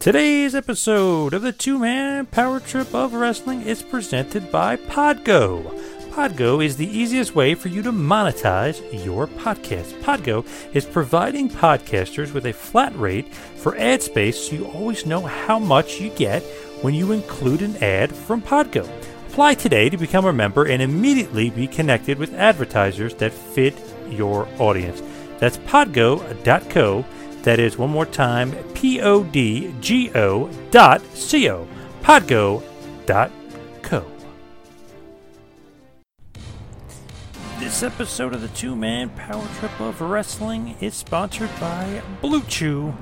Today's episode of the two man power trip of wrestling is presented by Podgo. Podgo is the easiest way for you to monetize your podcast. Podgo is providing podcasters with a flat rate for ad space so you always know how much you get when you include an ad from Podgo. Apply today to become a member and immediately be connected with advertisers that fit your audience. That's podgo.co. That is one more time, P O D G O dot C O. Podgo dot co. This episode of the Two Man Power Trip of Wrestling is sponsored by Blue Chew.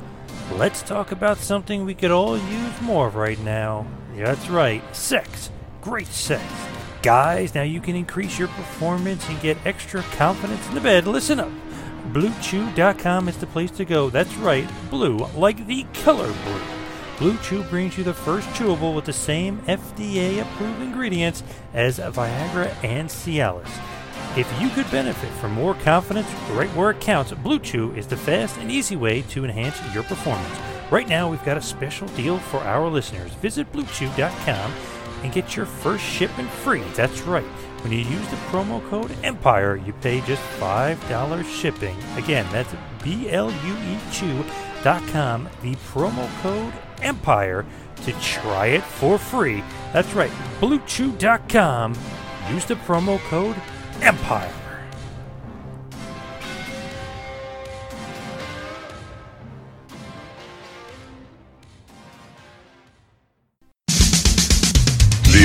Let's talk about something we could all use more of right now. Yeah, that's right, sex. Great sex. Guys, now you can increase your performance and get extra confidence in the bed. Listen up. BlueChew.com is the place to go. That's right, blue, like the color blue. Blue Chew brings you the first chewable with the same FDA approved ingredients as Viagra and Cialis. If you could benefit from more confidence right where it counts, Blue Chew is the fast and easy way to enhance your performance. Right now, we've got a special deal for our listeners. Visit BlueChew.com and get your first shipment free. That's right. When you use the promo code EMPIRE, you pay just $5 shipping. Again, that's B L U E Chew.com, the promo code EMPIRE to try it for free. That's right, BlueChew.com. Use the promo code EMPIRE.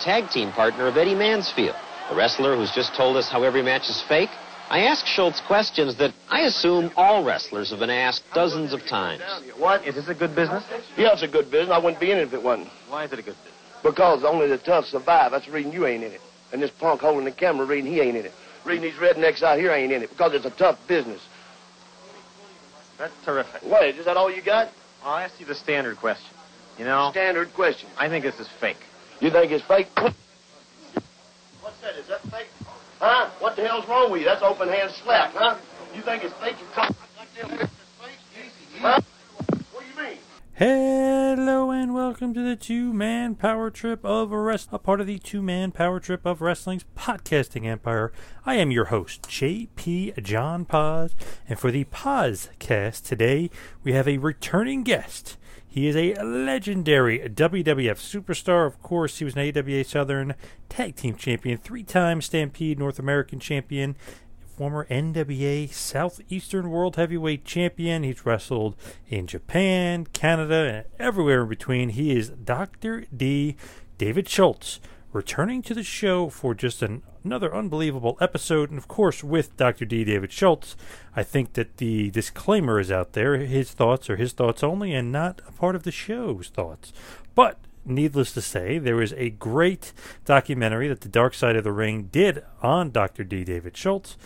tag team partner of Eddie Mansfield, a wrestler who's just told us how every match is fake. I asked Schultz questions that I assume all wrestlers have been asked dozens of times. What? Is this a good business? Yeah, it's a good business. I wouldn't be in it if it wasn't. Why is it a good business? Because only the tough survive. That's the reason you ain't in it. And this punk holding the camera reading he ain't in it. Reading these rednecks out here ain't in it. Because it's a tough business. That's terrific. What, is that all you got? I'll ask you the standard question. You know, Standard question. I think this is fake. You think it's fake? What's that? Is that fake? Huh? What the hell's wrong with you? That's open hand slap, huh? You think it's fake? You come like that with it's fake? Huh? What do you mean? Hello and welcome to the Two Man Power Trip of Wrestling, a part of the Two Man Power Trip of Wrestling's podcasting empire. I am your host, JP John Paz, and for the Pazcast today, we have a returning guest. He is a legendary WWF superstar. Of course, he was an AWA Southern Tag Team Champion, three time Stampede North American Champion, former NWA Southeastern World Heavyweight Champion. He's wrestled in Japan, Canada, and everywhere in between. He is Dr. D. David Schultz, returning to the show for just an, another unbelievable episode. And of course, with Dr. D. David Schultz, I think that the disclaimer is out there. His thoughts are his thoughts only and not a part of the show's thoughts. But needless to say, there is a great documentary that the Dark Side of the Ring did on Dr. D. David Schultz.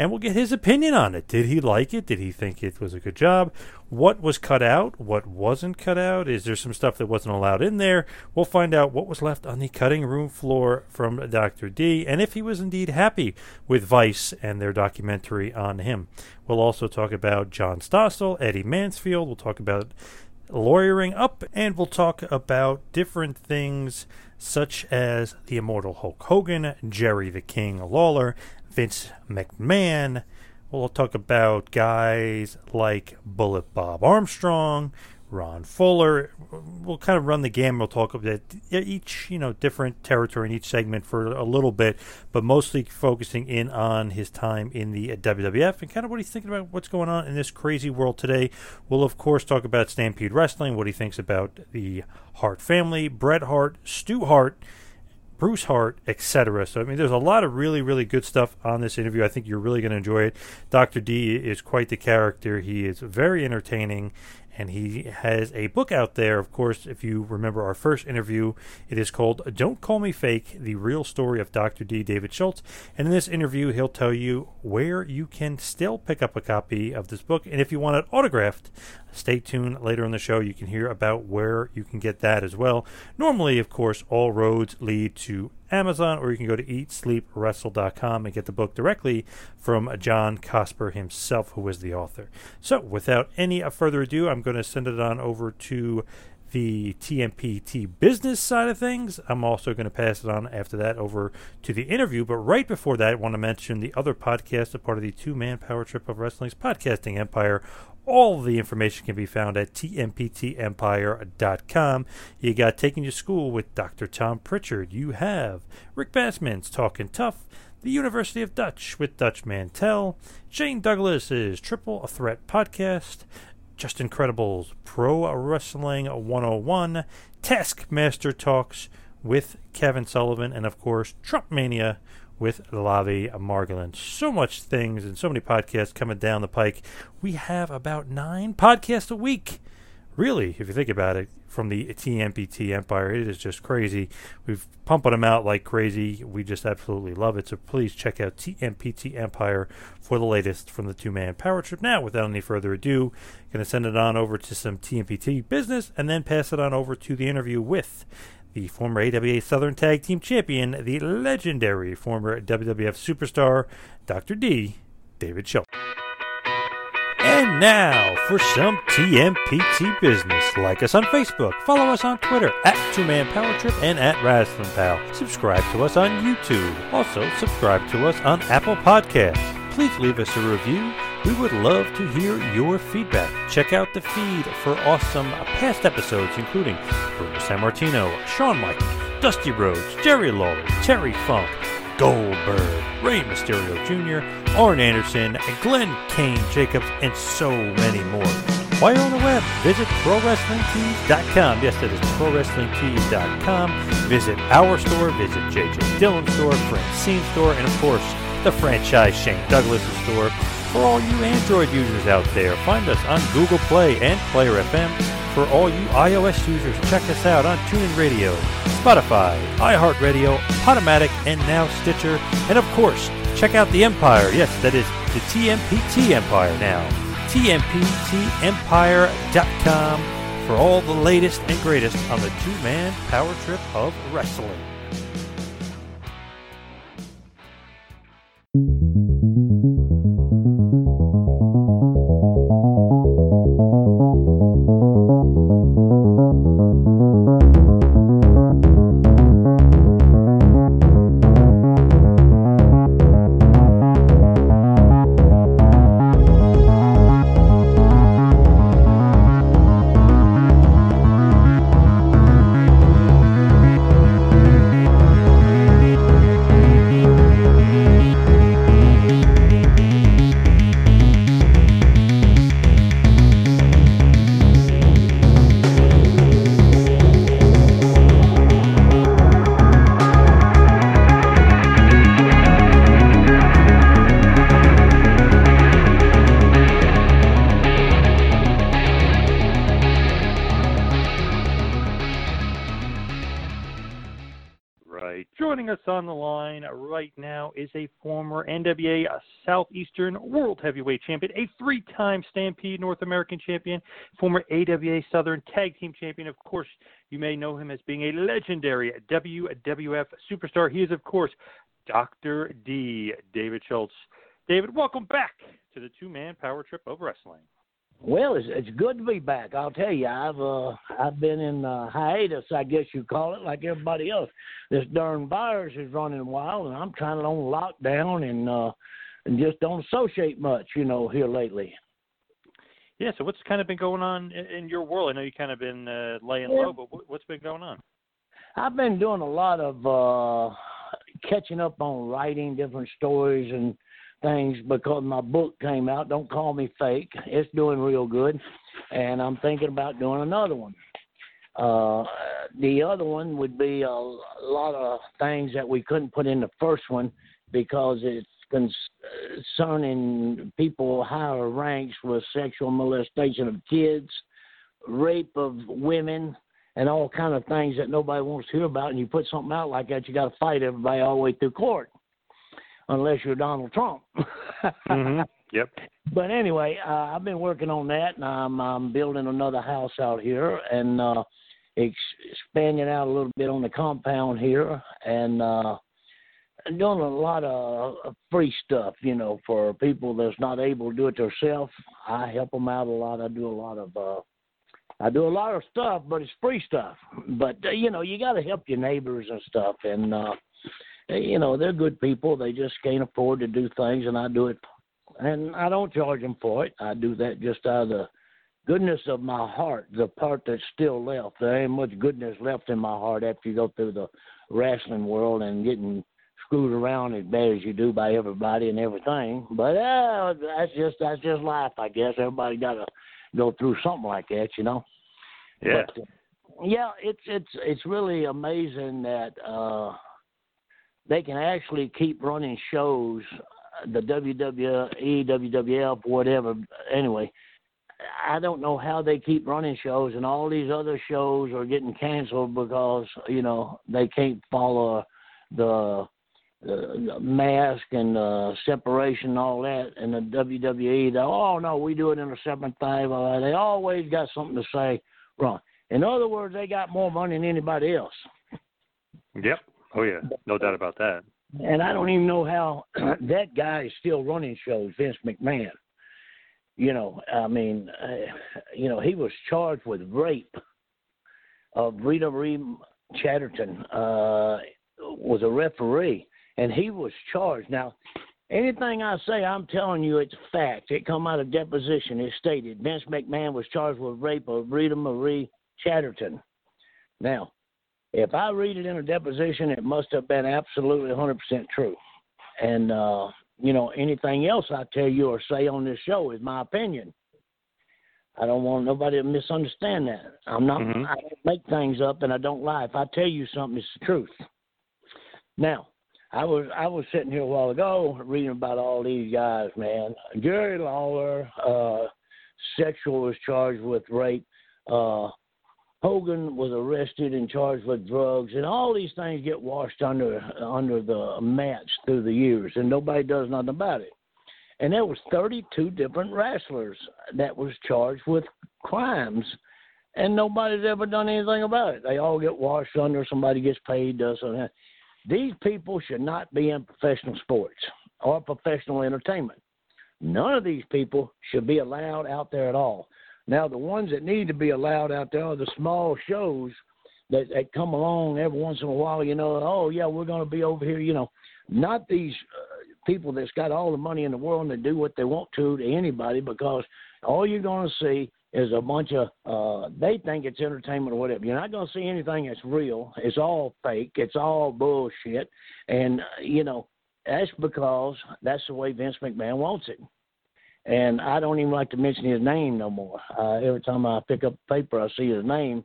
And we'll get his opinion on it. Did he like it? Did he think it was a good job? What was cut out? What wasn't cut out? Is there some stuff that wasn't allowed in there? We'll find out what was left on the cutting room floor from Dr. D and if he was indeed happy with Vice and their documentary on him. We'll also talk about John Stossel, Eddie Mansfield. We'll talk about lawyering up, and we'll talk about different things such as the immortal Hulk Hogan, Jerry the King Lawler, Vince McMahon. We'll talk about guys like Bullet Bob Armstrong, Ron Fuller. We'll kind of run the game. We'll talk about each, you know, different territory in each segment for a little bit, but mostly focusing in on his time in the WWF and kind of what he's thinking about what's going on in this crazy world today. We'll of course talk about Stampede Wrestling, what he thinks about the Hart family, Bret Hart, Stu Hart Bruce Hart, etc. So I mean, there's a lot of really, really good stuff on this interview. I think you're really going to enjoy it. Dr. D is quite the character. He is very entertaining, and he has a book out there. Of course, if you remember our first interview, it is called "Don't Call Me Fake: The Real Story of Dr. D. David Schultz." And in this interview, he'll tell you where you can still pick up a copy of this book, and if you want it autographed, Stay tuned later in the show. You can hear about where you can get that as well. Normally, of course, all roads lead to Amazon, or you can go to eatsleepwrestle.com and get the book directly from John Cosper himself, who is the author. So, without any further ado, I'm going to send it on over to the TMPT business side of things. I'm also going to pass it on after that over to the interview. But right before that, I want to mention the other podcast, a part of the two man power trip of wrestling's podcasting empire, all the information can be found at tmptempire.com. You got Taking to School with Dr. Tom Prichard. You have Rick Bassman's Talking Tough. The University of Dutch with Dutch Mantell. Shane Douglas's Triple Threat Podcast. Justin Credible's Pro Wrestling 101. Taskmaster Talks with Kevin Sullivan. And of course, Trump Mania with Lavie Margolin. So much things and so many podcasts coming down the pike. We have about nine podcasts a week. Really, if you think about it, from the TMPT Empire, it is just crazy. We've pumping them out like crazy. We just absolutely love it. So please check out TMPT Empire for the latest from the two man power trip. Now, without any further ado, going to send it on over to some TMPT business and then pass it on over to the interview with the former AWA Southern Tag Team Champion, the legendary former WWF superstar, Dr. D, David Schultz. Now for some TMPT business. Like us on Facebook, follow us on Twitter at Two Man Power Trip and at Wrestling Pal. Subscribe to us on YouTube. Also, subscribe to us on Apple Podcasts. Please leave us a review we would love to hear your feedback. Check out the feed for awesome past episodes, including Bruno Sammartino, Shawn Michaels, Dusty Rhodes, Jerry Lawler, Terry Funk, Goldberg, Rey Mysterio Jr., Arn Anderson, Glenn Kane Jacobs, and so many more. While you're on the web, visit ProWrestlingTees.com. Yes, that is ProWrestlingTees.com. Visit our store, visit JJ Dillon's store, Francine store, and of course, the franchise Shane Douglas store. For all you Android users out there, find us on Google Play and Player FM. For all you iOS users, check us out on TuneIn Radio, Spotify, iHeartRadio, Podomatic, and now Stitcher. And of course, check out the Empire. Yes, that is the TMPT Empire now. TMPTEmpire.com for all the latest and greatest on the two-man power trip of wrestling. Joining us on the line right now is a former NWA Southeastern World Heavyweight Champion, a three time Stampede North American Champion, former AWA Southern Tag Team Champion. Of course, you may know him as being a legendary WWF superstar. He is, of course, Dr. D, David Schultz. David, welcome back to the two man power trip of wrestling. Well, it's it's good to be back. I'll tell you, I've uh, I've been in uh, hiatus, I guess you call it, like everybody else. This darn virus is running wild, and I'm trying to on lockdown and uh, and just don't associate much, you know, here lately. Yeah. So what's kind of been going on in, in your world? I know you kind of been uh, laying low, but what, what's been going on? I've been doing a lot of uh, catching up on writing different stories and things because my book came out. Don't call me fake. It's doing real good, and I'm thinking about doing another one. Uh, the other one would be a, lot of things that we couldn't put in the first one because it's concerning people higher ranks with sexual molestation of kids, rape of women, and all kind of things that nobody wants to hear about. And you put something out like that, you got to fight everybody all the way through court unless you're Donald Trump. mm-hmm. Yep. But anyway, uh, I've been working on that, and I'm, I'm building another house out here and uh, ex- expanding out a little bit on the compound here, and uh, doing a lot of free stuff. You know, for people that's not able to do it themselves, I help them out a lot. I do a lot of. uh I do a lot of stuff, but it's free stuff. But uh, you know, you got to help your neighbors and stuff, and uh you know they're good people. They just can't afford to do things, and I do it, and I don't charge them for it. I do that just out of the goodness of my heart, the part that's still left. There ain't much goodness left in my heart after you go through the wrestling world and getting screwed around as bad as you do by everybody and everything. But uh, that's just that's just life, I guess. Everybody got to go through something like that, you know. Yeah. But, yeah, it's it's it's really amazing that uh they can actually keep running shows, the WWE, WWF, whatever. Anyway, I don't know how they keep running shows, and all these other shows are getting canceled because you know they can't follow the, the mask and uh, separation and all that. And the WWE, they oh no, we do it in a separate thing. Uh, they always got something to say wrong. In other words, they got more money than anybody else. Yep. Oh yeah, no doubt about that. And I don't even know how that guy is still running shows, Vince McMahon. You know, I mean, uh, you know, he was charged with rape of Rita Marie Chatterton. Uh, was a referee, and he was charged. Now, anything I say, I'm telling you, it's fact. It come out of deposition. It stated Vince McMahon was charged with rape of Rita Marie Chatterton. Now, if I read it in a deposition, it must have been absolutely 100% true. And, uh, you know, anything else I tell you or say on this show is my opinion. I don't want nobody to misunderstand that. I'm not, Mhm. I don't make things up and I don't lie. If I tell you something, it's the truth. Now, I was I was sitting here a while ago reading about all these guys, man. Jerry Lawler, uh, sexual was charged with rape. Uh, Hogan was arrested and charged with drugs, and all these things get washed under under the mats through the years, and nobody does nothing about it. And there was 32 different wrestlers that was charged with crimes, and nobody's ever done anything about it. They all get washed under. Somebody gets paid, does something. These people should not be in professional sports or professional entertainment. None of these people should be allowed out there at all. Now, the ones that need to be allowed out there are the small shows that, that come along every once in a while. You know, oh yeah, we're going to be over here. You know, not these uh, people that's got all the money in the world and they do what they want to to anybody because all you're going to see is a bunch of uh they think it's entertainment or whatever. You're not going to see anything that's real. It's all fake. It's all bullshit. And uh, you know, that's because that's the way Vince McMahon wants it. And I don't even like to mention his name no more. Uh, every time I pick up a paper, I see his name.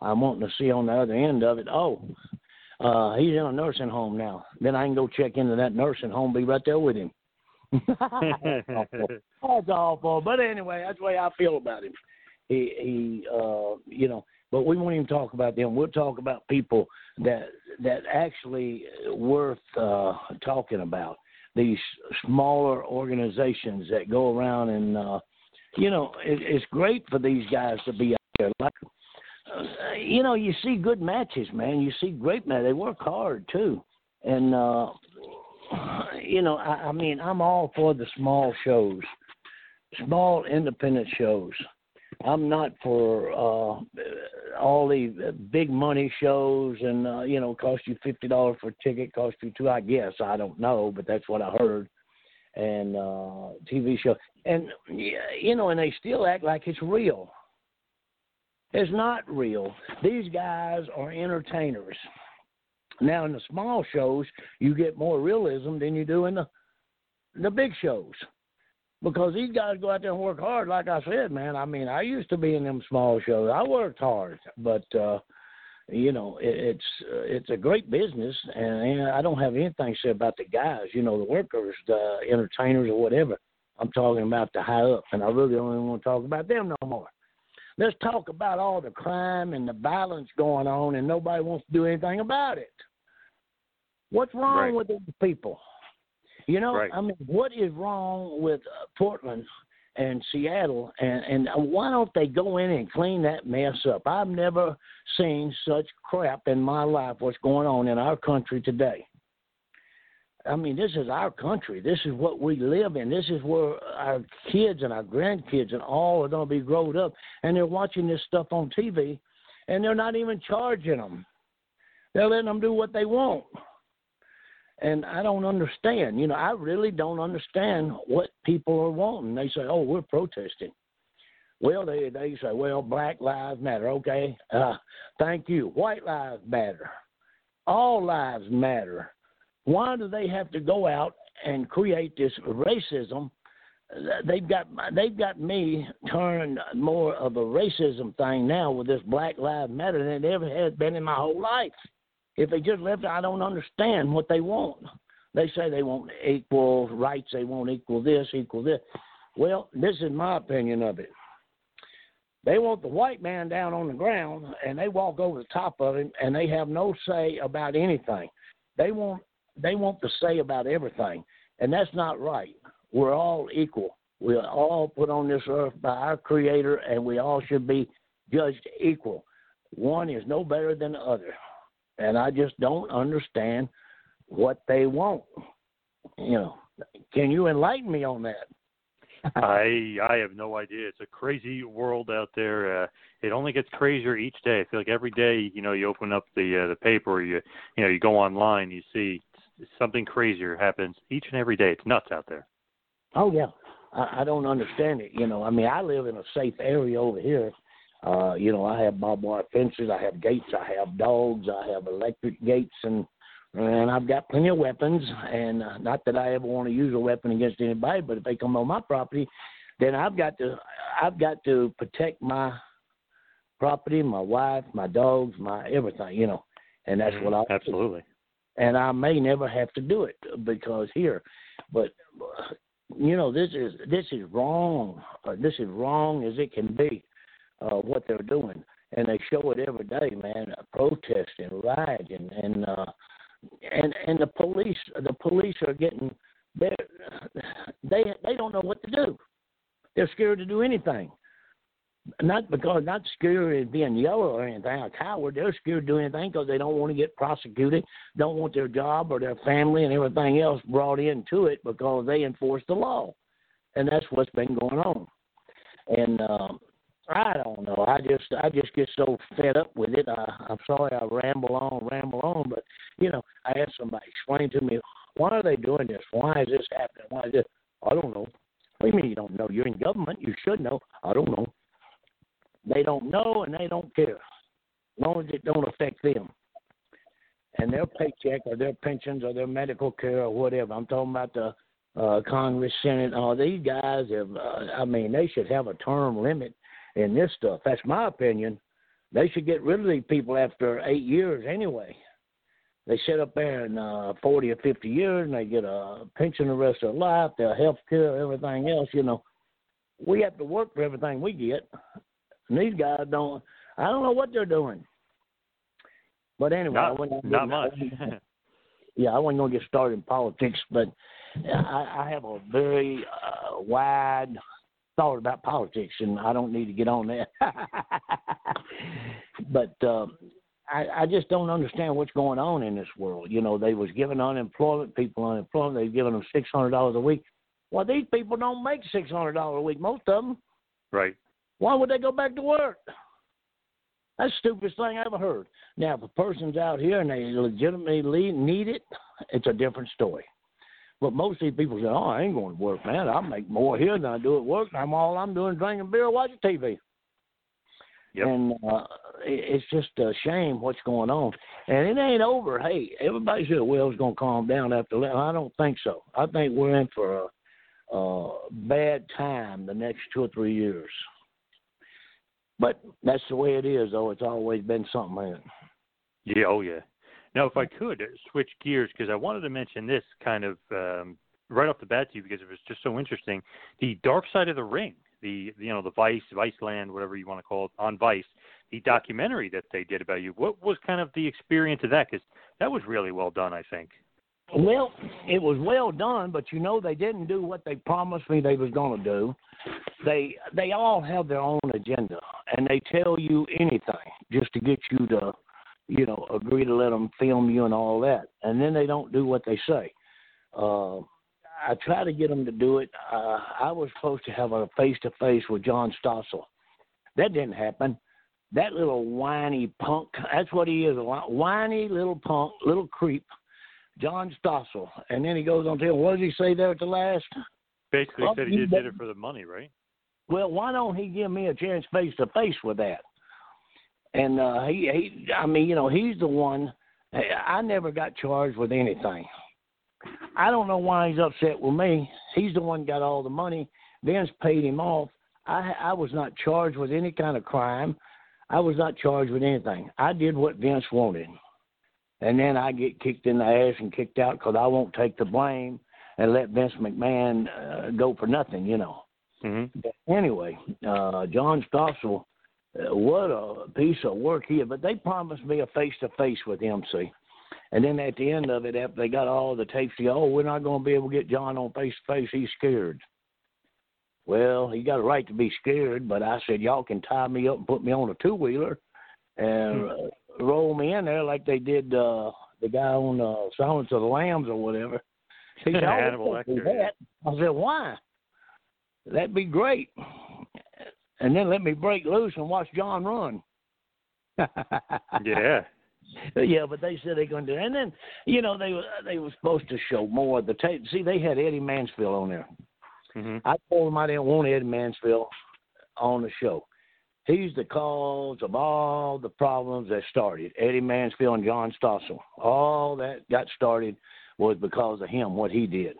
I'm wanting to see on the other end of it. Oh, uh, he's in a nursing home now. Then I can go check into that nursing home, be right there with him. that's awful. But anyway, that's the way I feel about him. He, he, uh, you know, But we won't even talk about them. We'll talk about people that that actually worth uh, talking about. These smaller organizations that go around and uh, you know it, it's great for these guys to be out there. Like uh, you know, you see good matches, man. You see great matches. They work hard too, and uh, you know, I, I mean, I'm all for the small shows, small independent shows. I'm not for uh all the big money shows and uh, you know cost you fifty dollars for a ticket, cost you two. I guess I don't know, but that's what I heard. And uh TV show, and you know, and they still act like it's real. It's not real. These guys are entertainers. Now in the small shows, you get more realism than you do in the the big shows because these guys go out there and work hard. Like I said, man, I mean, I used to be in them small shows. I worked hard, but uh, you know, it, it's uh, it's a great business, and, and I don't have anything to say about the guys. You know, the workers, the entertainers, or whatever. I'm talking about the high ups, and I really don't even want to talk about them no more. Let's talk about all the crime and the violence going on, and nobody wants to do anything about it. What's wrong Right. with these people? You know, Right. I mean, what is wrong with uh, Portland and Seattle? And and why don't they go in and clean that mess up? I've never seen such crap in my life. What's going on in our country today? I mean, this is our country. This is what we live in. This is where our kids and our grandkids and all are going to be growed up, and they're watching this stuff on TV, and they're not even charging them. They're letting them do what they want and I don't understand. You know, I really don't understand what people are wanting. They say, "Oh, we're protesting." Well, they they say, "Well, Black Lives Matter." Okay, uh, thank you. White Lives Matter. All lives matter. Why do they have to go out and create this racism? They've got they've got me turned more of a racism thing now with this Black Lives Matter than it ever has been in my whole life if they just left I don't understand what they want. They say they want equal rights, they want equal this, equal this. Well, this is my opinion of it. They want the white man down on the ground and they walk over the top of him and they have no say about anything. They want they want to say about everything. And that's not right. We're all equal. We're all put on this earth by our creator and we all should be judged equal. One is no better than the other and I just don't understand what they want. You know, can you enlighten me on that? I I have no idea. It's a crazy world out there. Uh, it only gets crazier each day. I feel like every day, you know, you open up the uh, the paper, you you know, you go online, you see something crazier happens each and every day. It's nuts out there. Oh yeah, I, I don't understand it. You know, I mean, I live in a safe area over here. Uh, you know, I have barbed wire fences, I have gates, I have dogs, I have electric gates, and and I've got plenty of weapons. And uh, not that I ever want to use a weapon against anybody, but if they come on my property, then I've got to I've got to protect my property, my wife, my dogs, my everything. You know, and that's what I Absolutely. and I may never have to do it because here, but you know this is this is wrong. Uh, this is wrong as it can be. Uh, what they're doing, and they show it every day, man. Uh, protesting, rioting, and uh, and and the police the police are getting they they they don't know what to do. They're scared to do anything. Not because not scared of being yellow or anything, a coward. They're scared to do anything because they don't want to get prosecuted, don't want their job or their family and everything else brought into it because they enforce the law, and that's what's been going on. And um, I don't know. I just I just get so fed up with it. I, I'm sorry I ramble on, ramble on, but you know I had somebody explain to me why are they doing this? Why is this happening? Why is this? I don't know. What do you mean you don't know? You're in government. You should know. I don't know. They don't know and they don't care, as long as it don't affect them and their paycheck or their pensions or their medical care or whatever. I'm talking about the uh, Congress, Senate, all these guys have. Uh, I mean, they should have a term limit in this stuff. That's my opinion. They should get rid of these people after eight years anyway. They sit up there in uh, 40 or 50 years and they get a pension the rest of their life, their health care, everything else. You know, we have to work for everything we get. And these guys don't. I don't know what they're doing. But anyway, I Not, wouldn't- not I much. wouldn't- yeah, I wasn't going to get started in politics, but I, I have a very uh, wide thought about politics, and I don't need to get on that. but um, I, I just don't understand what's going on in this world. You know, they was giving unemployment people unemployment. They've given them six hundred dollars a week. Well, these people don't make six hundred dollars a week. Most of them. right. Why would they go back to work? That's the stupidest thing I ever heard. Now, if a person's out here and they legitimately need it, it's a different story. But most of these people say, "Oh, I ain't going to work, man. I make more here than I do at work. I'm all I'm doing is drinking beer, watching TV." Yep. And uh, it's just a shame what's going on. And it ain't over. Hey, everybody said, "Well, it's going to calm down after." that." I don't think so. I think we're in for a, a bad time the next two or three years. But that's the way it is, though. It's always been something, man. Yeah, oh yeah. Now, if I could uh, switch gears, because I wanted to mention this kind of um, right off the bat to you because it was just so interesting. The Dark Side of the Ring, the you know the Vice, Vice Land, whatever you want to call it, on Vice, the documentary that they did about you. What was kind of the experience of that? Because that was really well done, I think. Well, it was well done, but you know they didn't do what they promised me they was going to do. They they all have their own agenda, and they tell you anything just to get you to, you know, agree to let them film you and all that, and then they don't do what they say. Uh, I try to get them to do it. Uh, I was supposed to have a face to face with John Stossel. That didn't happen. That little whiny punk. That's what he is. A whiny little punk, little creep. John Stossel. And then he goes on to tell, what does he say there at the last? Basically, Well, said he you did, did it for the money, right? Well, why don't he give me a chance face to face with that? And uh he he I mean, you know, he's the one I never got charged with anything. I don't know why he's upset with me. He's the one got all the money. Vince paid him off. I I was not charged with any kind of crime. I was not charged with anything. I did what Vince wanted. And then I get kicked in the ass and kicked out because I won't take the blame and let Vince McMahon uh, go for nothing, you know. Mm-hmm. Anyway, uh, John Stossel, what a piece of work he had. But they promised me a face to face with him, see. And then at the end of it, after they got all the tapes, they go, oh, we're not going to be able to get John on face to face. He's scared. Well, he got a right to be scared, but I said, y'all can tie me up and put me on a two wheeler and uh, roll me in there like they did uh, the guy on uh, Silence of the Lambs or whatever. He said, "Oh, Hannibal do Lecter, that." I said, why? That'd be great. And then let me break loose and watch John run. Yeah. Yeah, but they said they're going to do. it. And then, you know, they were they were supposed to show more of the tape. See, they had Eddie Mansfield on there. Mm-hmm. I told them I didn't want Eddie Mansfield on the show. He's the cause of all the problems that started. Eddie Mansfield and John Stossel. All that got started was because of him, what he did.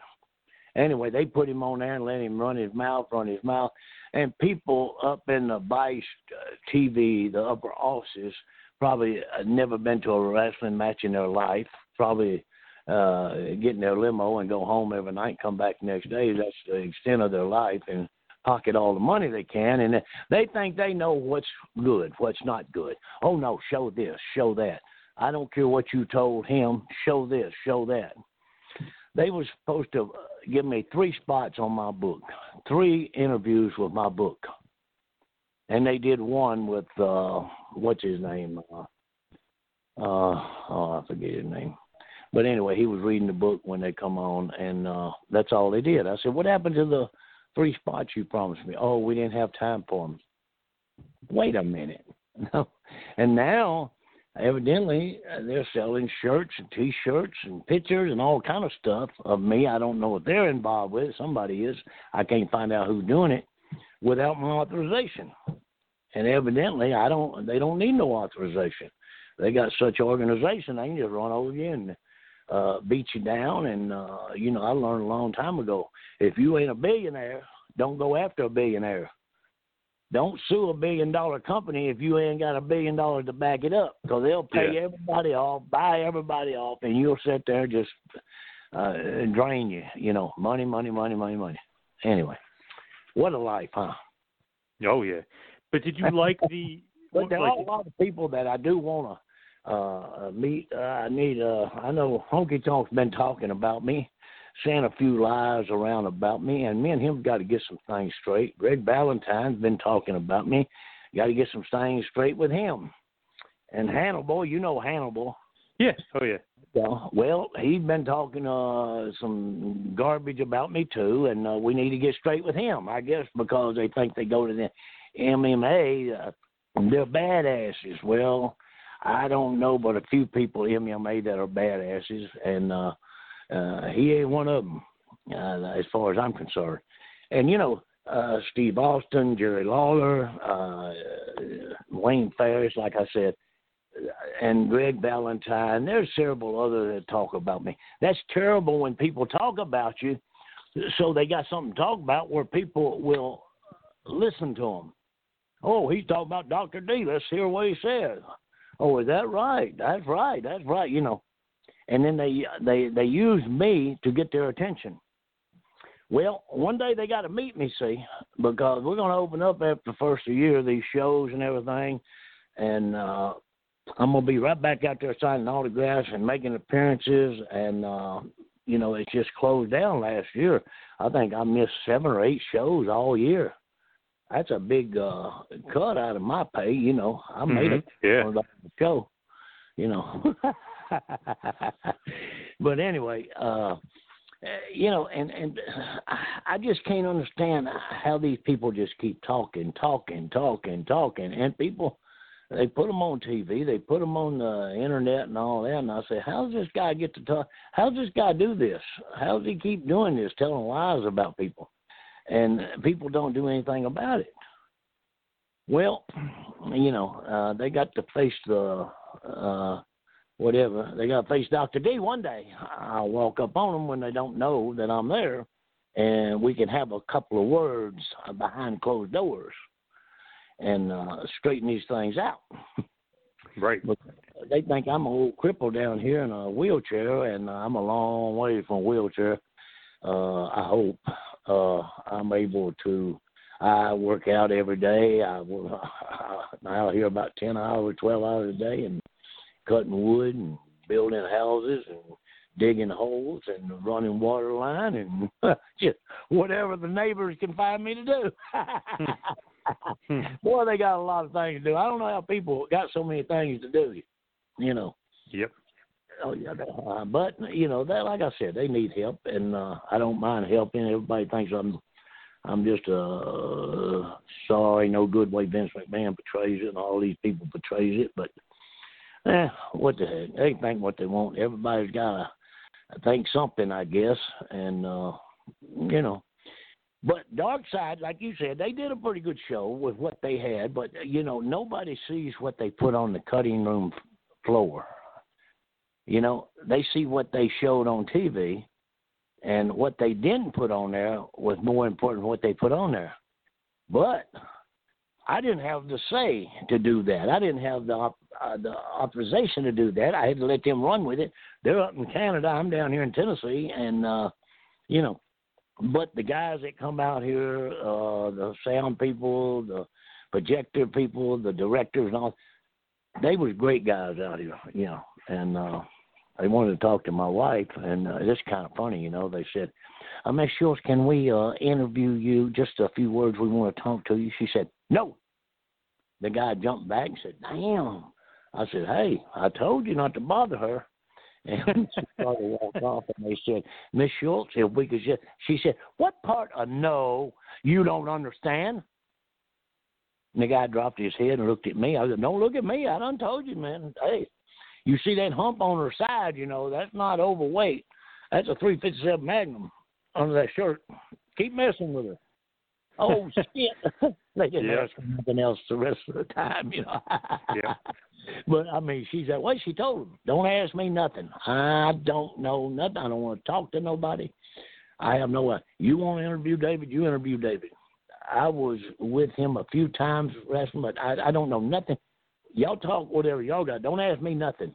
Anyway, they put him on there and let him run his mouth, run his mouth. And people up in the Vice uh, TV, the upper offices, probably uh, never been to a wrestling match in their life. Probably uh get in their limo and go home every night, come back next day. That's the extent of their life and pocket all the money they can and they think they know what's good, what's not good. Oh no, show this, show that. I don't care what you told him, show this, show that. They were supposed to uh, give me three spots on my book, three interviews with my book. And they did one with uh what's his name? Uh, uh oh, I forget his name. But anyway, he was reading the book when they come on, and uh that's all they did. I said, "What happened to the three spots you promised me?" Oh, we didn't have time for them. Wait a minute. No, and now evidently uh, they're selling shirts and T-shirts and pictures and all kind of stuff of me. I don't know what they're involved with. Somebody is. I can't find out who's doing it without my authorization. And evidently, I don't. They don't need no authorization. They got such organization. They can just run over you and uh, beat you down. And uh, you know, I learned a long time ago. If you ain't a billionaire, don't go after a billionaire. Don't sue a billion dollar company if you ain't got a billion dollars to back it up, because they'll pay Yeah. everybody off, buy everybody off, and you'll sit there and just uh, drain you. You know, money, money, money, money, money. Anyway, what a life, huh? Oh yeah. But did you like the But there like- are a lot of people that I do want to uh, meet. Uh, I need. Uh, I know Honky Tonk's been talking about me, saying a few lies around about me, and me and him got to get some things straight. Greg Valentine's been talking about me. Got to get some things straight with him. And Hannibal, you know Hannibal. Yeah. Oh yeah. Yeah, well, he's been talking uh some garbage about me too, and uh, we need to get straight with him. I guess because they think they go to the MMA, uh, they're badasses. Well, I don't know, but a few people in MMA that are badasses, and uh, uh, he ain't one of them, uh, as far as I'm concerned. And you know, uh, Steve Austin, Jerry Lawler, uh, Wayne Farris, like I said, and Greg Valentine. There's several others that talk about me. That's terrible when people talk about you, so they got something to talk about where people will listen to them. Oh, he's talking about Dr. D. Let's hear what he says. Oh, is that right? That's right. That's right. You know, and then they they they use me to get their attention. Well, one day they got to meet me, see, because we're going to open up after the first of the year these shows and everything, and uh, I'm gonna be right back out there signing autographs and making appearances, and uh, you know it's just closed down last year. I think I missed seven or eight shows all year. That's a big uh, cut out of my pay. You know, I made Mhm. it Yeah. on the show. You know, but anyway, uh, you know, and and I just can't understand how these people just keep talking, talking, talking, talking, and people they put them on TV, they put them on the internet and all that. And I say, how does this guy get to talk? How does this guy do this? How does he keep doing this, telling lies about people? And people don't do anything about it. Well, you know, uh, they got to face the uh, whatever. They got to face Doctor D one day. I'll walk up on them when they don't know that I'm there, and we can have a couple of words behind closed doors and uh, straighten these things out. Right. But they think I'm a old cripple down here in a wheelchair, and I'm a long way from a wheelchair. Uh, I hope uh, I'm able to. I work out every day. I will out here about ten hours, twelve hours a day, and cutting wood and building houses and digging holes and running water line and just whatever the neighbors can find me to do. Boy, they got a lot of things to do. I don't know how people got so many things to do. You know. Yep. Oh yeah, uh, but you know that, like I said, they need help, and uh, I don't mind helping. Everybody thinks I'm, I'm just uh, sorry, no good way Vince McMahon portrays it, and all these people portrays it. But, eh, what the heck? They think what they want. Everybody's got to think something, I guess, and uh, you know. But Dark Side, like you said, they did a pretty good show with what they had. But you know, nobody sees what they put on the cutting room floor. You know, they see what they showed on TV, and what they didn't put on there was more important than what they put on there. But I didn't have the say to do that. I didn't have the op- uh, the authorization to do that. I had to let them run with it. They're up in Canada. I'm down here in Tennessee, and uh, you know, but the guys that come out here, uh, the sound people, the projector people, the directors, and all, they was great guys out here, you know, and uh, they wanted to talk to my wife, and uh, it's kind of funny, you know. They said, uh, "Miss Schultz, can we uh, interview you? Just a few words. We want to talk to you." She said, "No." The guy jumped back and said, "Damn." I said, "Hey, I told you not to bother her." And she started to off, and they said, "Miss Schultz, if we could just," she said, "What part of no you don't understand?" And the guy dropped his head and looked at me. I said, "Don't look at me. I done told you, man. Hey, you see that hump on her side? You know that's not overweight. That's a 357 Magnum under that shirt. Keep messing with her." Oh shit! they didn't Yeah. ask her nothing else the rest of the time, you know. Yeah. But I mean, she said, "What?" She told him, "Don't ask me nothing. I don't know nothing. I don't want to talk to nobody. I have no. Uh, you want to interview David? You interview David. I was with him a few times wrestling, but I, I don't know nothing. Y'all talk whatever y'all got. Don't ask me nothing.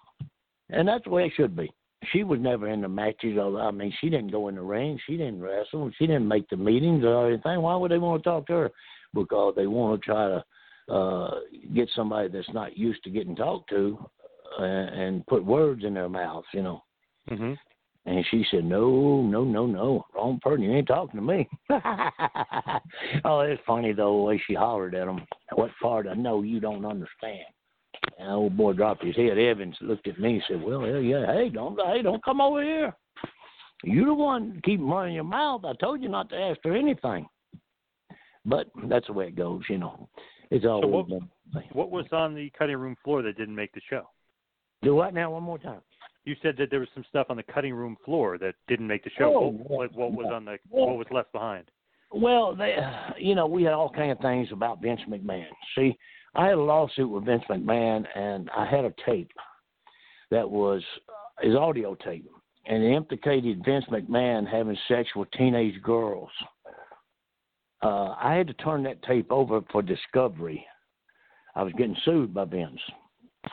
And that's the way it should be. She was never in the matches. Or, I mean, she didn't go in the ring. She didn't wrestle. She didn't make the meetings or anything. Why would they want to talk to her? Because they want to try to uh, get somebody that's not used to getting talked to uh, and put words in their mouths, you know. Mm-hmm. And she said, No, no, no, no. Wrong person. You ain't talking to me. oh, it's funny, though, the way she hollered at him. What part I know you don't understand. And the old boy dropped his head. Evans looked at me and said, Well, hell yeah. Hey, don't, hey, don't come over here. You the one keep running your mouth. I told you not to ask for anything. But that's the way it goes, you know. It's always So what, been- what was on the cutting room floor that didn't make the show? Do what now? One more time. You said that there was some stuff on the cutting room floor that didn't make the show. Oh, what, what, what was on the what was left behind? Well, they, you know, we had all kind of things about Vince McMahon. See, I had a lawsuit with Vince McMahon, and I had a tape that was his audio tape, and it implicated Vince McMahon having sex with teenage girls. Uh, I had to turn that tape over for discovery. I was getting sued by Vince.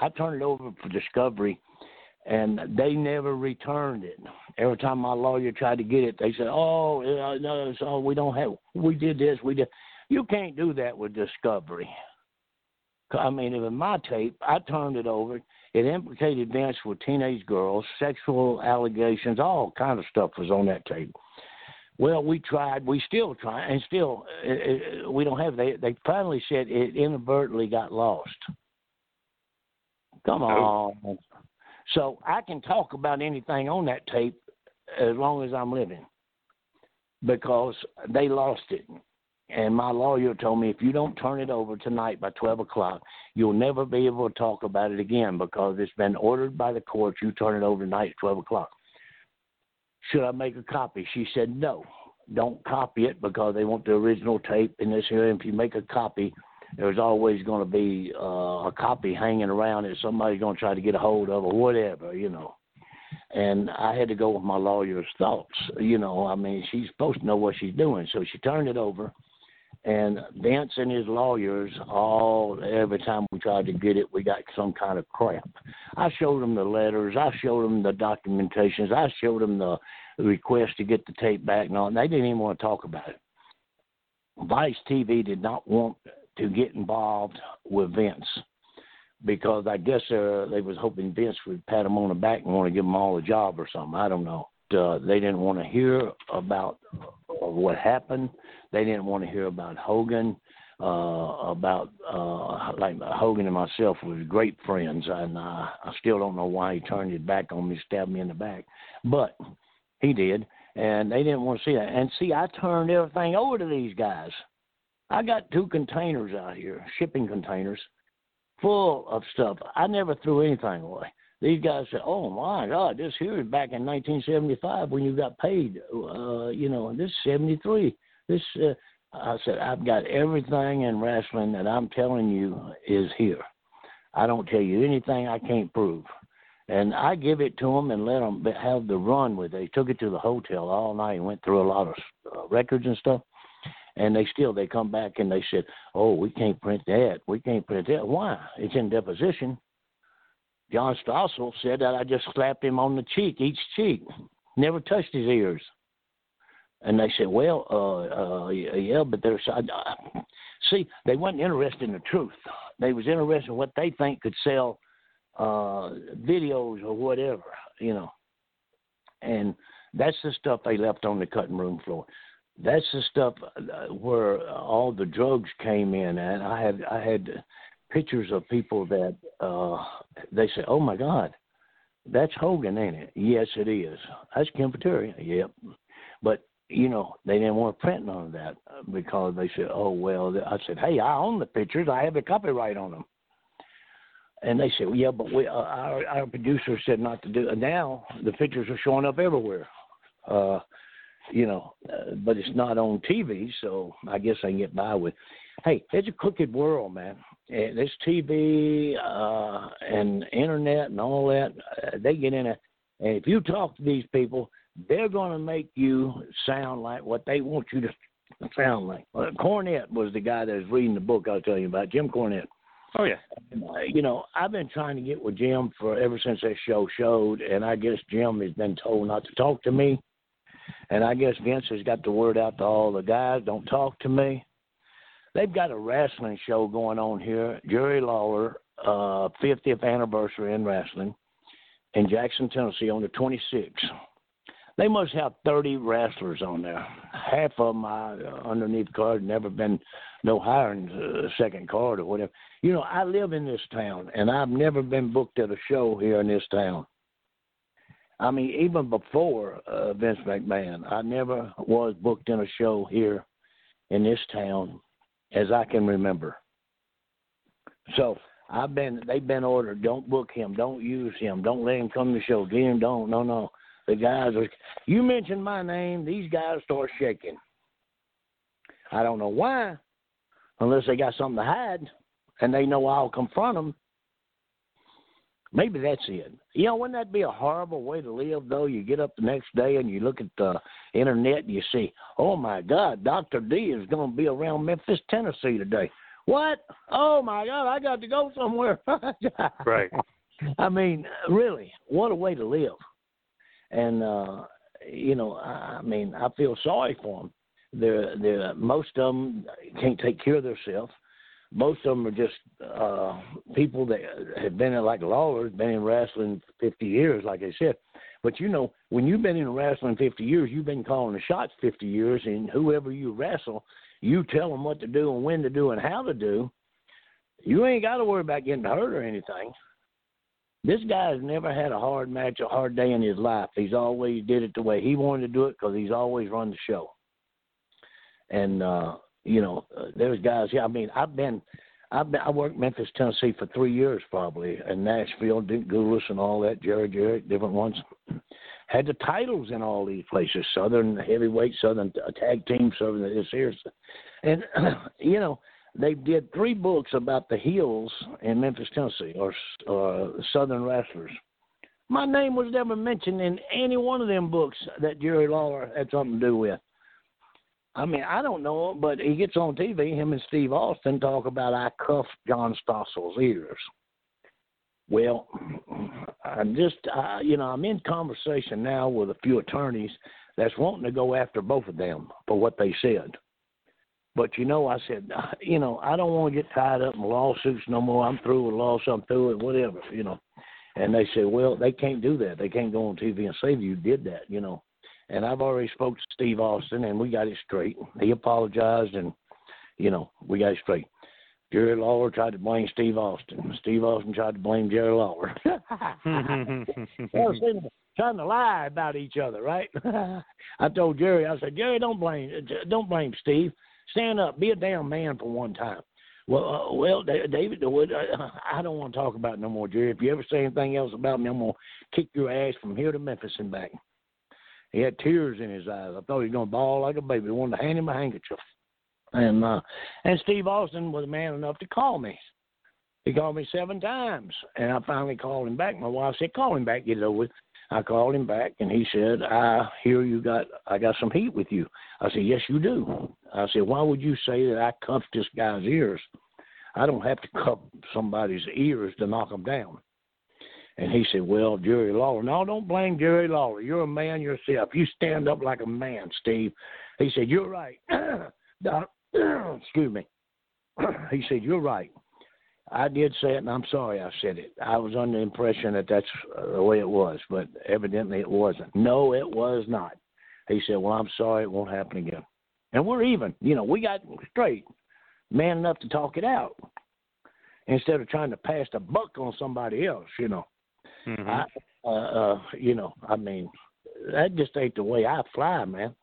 I turned it over for discovery, and they never returned it. Every time my lawyer tried to get it, they said, "Oh, no, so we don't have. We did this. We did." You can't do that with discovery. I mean, in my tape, I turned it over. It implicated Vince with teenage girls, sexual allegations, all kind of stuff was on that tape. Well, we tried. We still try, and still uh, uh, we don't have. They they finally said it inadvertently got lost. Come on. So I can talk about anything on that tape as long as I'm living, because they lost it. And my lawyer told me if you don't turn it over tonight by 12 o'clock, you'll never be able to talk about it again because it's been ordered by the court. You turn it over tonight at 12 o'clock. Should I make a copy? She said, no, don't copy it because they want the original tape in this here. If you make a copy, there's always going to be uh, a copy hanging around that somebody's going to try to get a hold of or whatever, you know. And I had to go with my lawyer's thoughts, you know. I mean, she's supposed to know what she's doing, so she turned it over. And Vince and his lawyers, all every time we tried to get it, we got some kind of crap. I showed them the letters, I showed them the documentations, I showed them the request to get the tape back, and all. And they didn't even want to talk about it. Vice TV did not want to get involved with Vince because I guess uh, they was hoping Vince would pat him on the back and want to give him all a job or something. I don't know. Uh, they didn't want to hear about uh, what happened. They didn't want to hear about Hogan. Uh, about uh, like Hogan and myself was great friends, and uh, I still don't know why he turned his back on me, stabbed me in the back, but he did, and they didn't want to see that. And see, I turned everything over to these guys. I got two containers out here, shipping containers, full of stuff. I never threw anything away. These guys said, "Oh my God, this here is back in 1975 when you got paid. Uh, you know, this is 73. This." Uh, I said, "I've got everything in wrestling that I'm telling you is here. I don't tell you anything I can't prove." And I give it to them and let them have the run with it. They took it to the hotel all night and went through a lot of uh, records and stuff and they still they come back and they said, "Oh, we can't print that. We can't print that. Why? It's in deposition." John Stossel said that I just slapped him on the cheek, each cheek, never touched his ears. And they said, "Well, uh, uh, yeah, but there's I, see, they wasn't interested in the truth. They was interested in what they think could sell uh, videos or whatever, you know. And that's the stuff they left on the cutting room floor that's the stuff uh, where all the drugs came in and i had i had pictures of people that uh they say oh my god that's hogan ain't it yes it is that's kim Pateri. yep but you know they didn't want to print none of that because they said oh well i said hey i own the pictures i have the copyright on them and they said well, yeah but we uh, our our producer said not to do it now the pictures are showing up everywhere uh you know, uh, but it's not on TV, so I guess I can get by with. Hey, it's a crooked world, man. And this TV uh, and internet and all that, uh, they get in it. And if you talk to these people, they're going to make you sound like what they want you to sound like. Uh, Cornette was the guy that was reading the book I was telling you about, Jim Cornette. Oh yeah. Uh, you know, I've been trying to get with Jim for ever since that show showed, and I guess Jim has been told not to talk to me. And I guess Vince has got the word out to all the guys, don't talk to me. They've got a wrestling show going on here. Jerry Lawler, uh, 50th anniversary in wrestling in Jackson, Tennessee on the 26th. They must have 30 wrestlers on there. Half of them I, uh, underneath card never been no higher than uh, second card or whatever. You know, I live in this town and I've never been booked at a show here in this town. I mean, even before uh, Vince McMahon, I never was booked in a show here in this town as I can remember. So I've been they've been ordered, don't book him, don't use him, don't let him come to show, get don't, no, no. The guys are you mention my name, these guys start shaking. I don't know why, unless they got something to hide and they know I'll confront them. Maybe that's it. You know, wouldn't that be a horrible way to live, though? You get up the next day and you look at the internet and you see, oh my God, Dr. D is going to be around Memphis, Tennessee today. What? Oh my God, I got to go somewhere. right. I mean, really, what a way to live. And, uh, you know, I mean, I feel sorry for them. They're, they're, most of them can't take care of themselves most of them are just uh people that have been in like Lawler's been in wrestling fifty years, like I said. But you know, when you've been in wrestling fifty years, you've been calling the shots fifty years, and whoever you wrestle, you tell them what to do and when to do and how to do. You ain't got to worry about getting hurt or anything. This guy's never had a hard match, a hard day in his life. He's always did it the way he wanted to do it because he's always run the show. And uh you know, uh, there's guys. Yeah, I mean, I've been, I've been, I worked Memphis, Tennessee for three years probably, and Nashville, Duke Gulas, and all that. Jerry Jarrett, different ones. Had the titles in all these places: Southern heavyweight, Southern tag team, Southern this here, and you know they did three books about the heels in Memphis, Tennessee, or uh, Southern wrestlers. My name was never mentioned in any one of them books that Jerry Lawler had something to do with. I mean, I don't know, but he gets on TV. Him and Steve Austin talk about I cuffed John Stossel's ears. Well, I'm just, uh, you know, I'm in conversation now with a few attorneys that's wanting to go after both of them for what they said. But you know, I said, you know, I don't want to get tied up in lawsuits no more. I'm through with lawsuits. I'm through with whatever, you know. And they said, well, they can't do that. They can't go on TV and say you did that, you know and I've already spoke to Steve Austin, and we got it straight. He apologized, and you know we got it straight. Jerry Lawler tried to blame Steve Austin. Steve Austin tried to blame Jerry Lawler. trying to lie about each other, right? I told Jerry, I said, Jerry, don't blame, don't blame Steve. Stand up, be a damn man for one time. Well, uh, well, David, uh, I don't want to talk about no more, Jerry. If you ever say anything else about me, I'm gonna kick your ass from here to Memphis and back. He had tears in his eyes. I thought he was going to bawl like a baby. I wanted to hand him a handkerchief. And uh, and Steve Austin was man enough to call me. He called me seven times, and I finally called him back. My wife said, "Call him back, get it over with." I called him back, and he said, "I hear you got I got some heat with you." I said, "Yes, you do." I said, "Why would you say that I cuffed this guy's ears? I don't have to cuff somebody's ears to knock them down." And he said, Well, Jerry Lawler. No, don't blame Jerry Lawler. You're a man yourself. You stand up like a man, Steve. He said, You're right. Excuse me. he said, You're right. I did say it, and I'm sorry I said it. I was under the impression that that's uh, the way it was, but evidently it wasn't. No, it was not. He said, Well, I'm sorry, it won't happen again. And we're even. You know, we got straight, man enough to talk it out instead of trying to pass the buck on somebody else, you know. Mm-hmm. I, uh, uh, you know, I mean, that just ain't the way I fly, man.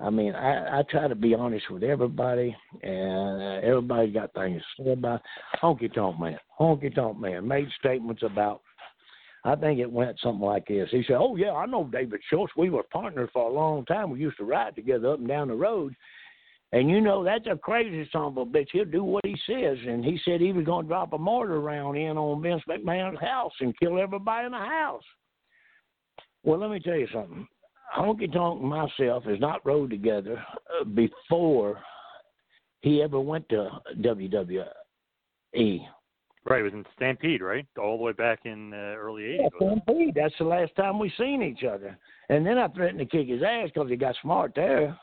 I mean, I, I try to be honest with everybody, and uh, everybody got things to say about honky tonk man. Honky tonk man made statements about. I think it went something like this. He said, "Oh yeah, I know David Schultz. We were partners for a long time. We used to ride together up and down the road." And you know, that's a crazy son of a bitch. He'll do what he says. And he said he was going to drop a mortar round in on Vince McMahon's house and kill everybody in the house. Well, let me tell you something. Honky Tonk and myself has not rode together uh, before he ever went to WWE. Right, it was in Stampede, right? All the way back in uh, early '80s. Yeah, Stampede. That's the last time we seen each other. And then I threatened to kick his ass because he got smart there.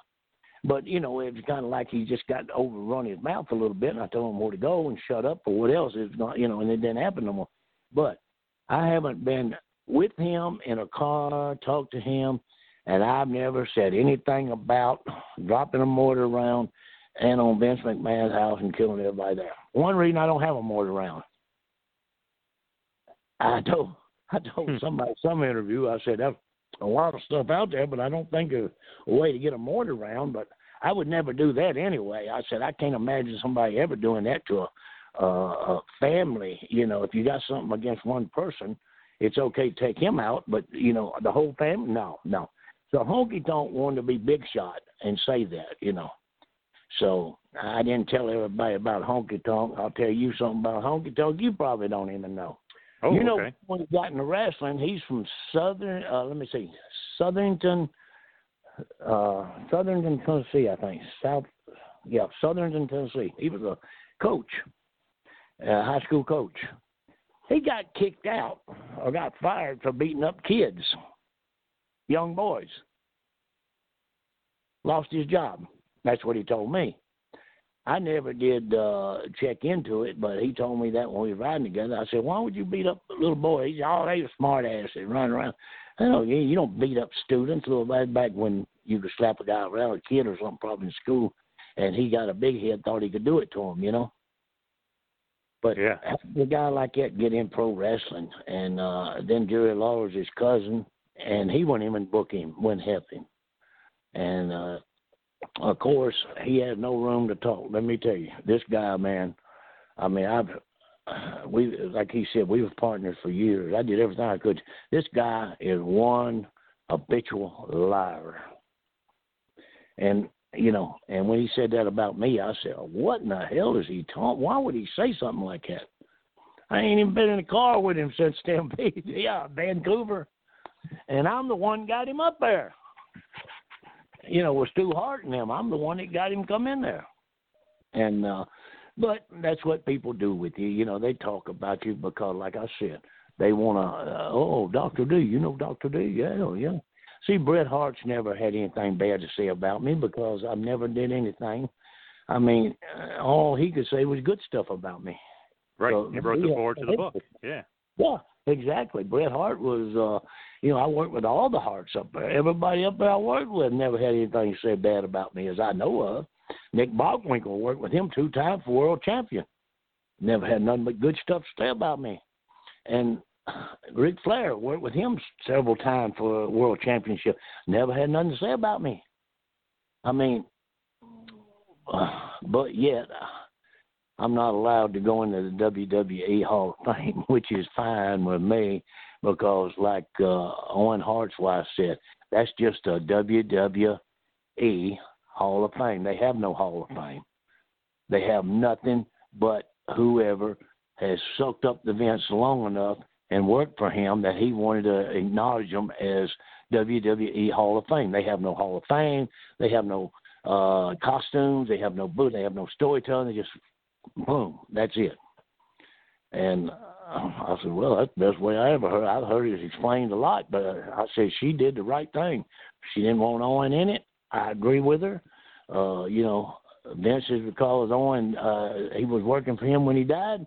But you know, it was kind of like he just got overrun his mouth a little bit, and I told him where to go and shut up or what else. It's not, you know, and it didn't happen no more. But I haven't been with him in a car, talked to him, and I've never said anything about dropping a mortar around and on Vince McMahon's house and killing everybody there. One reason I don't have a mortar around. I told I told Hmm. somebody some interview. I said there's a lot of stuff out there, but I don't think of a way to get a mortar around. But I would never do that anyway. I said I can't imagine somebody ever doing that to a, a, a family. You know, if you got something against one person, it's okay to take him out, but you know the whole family. No, no. So Honky Tonk wanted to be big shot and say that. You know. So I didn't tell everybody about Honky Tonk. I'll tell you something about Honky Tonk you probably don't even know. Oh, you know, okay. when he got into wrestling, he's from Southern. Uh, let me see, Southernton, uh, Southernton, Tennessee, I think. South, yeah, Southernton, Tennessee. He was a coach, a high school coach. He got kicked out or got fired for beating up kids, young boys. Lost his job. That's what he told me. I never did uh check into it, but he told me that when we were riding together. I said, "Why would you beat up little boys? Oh, they were smart asses running around." I know you you don't beat up students. Little back back when you could slap a guy around, a kid or something, probably in school, and he got a big head, thought he could do it to him, you know. But Yeah. after a guy like that get in pro wrestling, and uh then Jerry Lawler's his cousin, and he wouldn't even book him, wouldn't help him, and uh of course, he had no room to talk. Let me tell you, this guy, man. I mean, I've we like he said, we were partners for years. I did everything I could. This guy is one habitual liar, and you know, and when he said that about me, I said, "What in the hell is he talking? Why would he say something like that?" I ain't even been in the car with him since Stampede. yeah, Vancouver, and I'm the one got him up there you know, was Stu Hart and him. I'm the one that got him come in there. And uh but that's what people do with you. You know, they talk about you because like I said, they wanna uh, oh, Doctor D, you know Doctor D, yeah, yeah. See, Bret Hart's never had anything bad to say about me because I've never did anything. I mean, uh, all he could say was good stuff about me. Right. So, he wrote the forward to the book. Yeah. Yeah, exactly. Bret Hart was, uh, you know, I worked with all the Harts up there. Everybody up there I worked with never had anything to say bad about me, as I know of. Nick Bockwinkel worked with him two times for world champion. Never had nothing but good stuff to say about me. And Ric Flair worked with him several times for a world championship. Never had nothing to say about me. I mean, but yet I'm not allowed to go into the WWE Hall of Fame, which is fine with me because, like uh, Owen Hart's wife said, that's just a WWE Hall of Fame. They have no Hall of Fame. They have nothing but whoever has soaked up the Vince long enough and worked for him that he wanted to acknowledge them as WWE Hall of Fame. They have no Hall of Fame. They have no uh costumes. They have no boot. They have no storytelling. They just boom, that's it. And uh, I said, well, that's the best way I ever heard. I've heard it explained a lot, but I said she did the right thing. She didn't want Owen in it. I agree with her. Uh, you know, Vince is because Owen, uh, he was working for him when he died.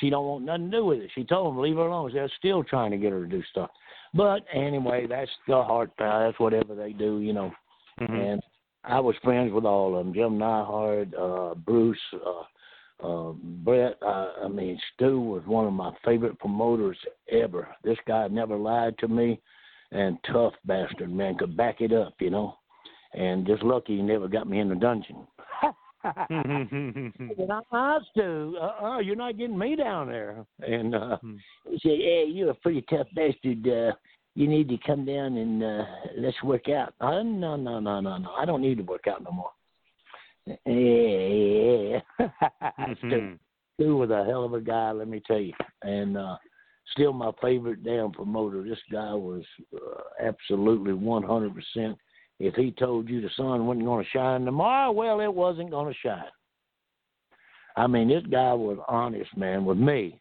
She don't want nothing to do with it. She told him leave her alone. They're still trying to get her to do stuff. But anyway, that's the heart. That's whatever they do, you know. Mm-hmm. And I was friends with all of them. Jim Neidhart, uh, Bruce, uh, uh, Bret, uh, I mean, Stu was one of my favorite promoters ever. This guy never lied to me, and tough bastard, man, could back it up, you know. And just lucky he never got me in the dungeon. and I asked Stu, uh, uh, you're not getting me down there. And uh, he said, hey, you're a pretty tough bastard. Uh, you need to come down and uh, let's work out. Uh, no, no, no, no, no. I don't need to work out no more. Yeah, Stu, Stu was a hell of a guy, let me tell you, and uh, still my favorite damn promoter. This guy was uh, absolutely one hundred percent. If he told you the sun wasn't going to shine tomorrow, well, it wasn't going to shine. I mean, this guy was honest, man, with me.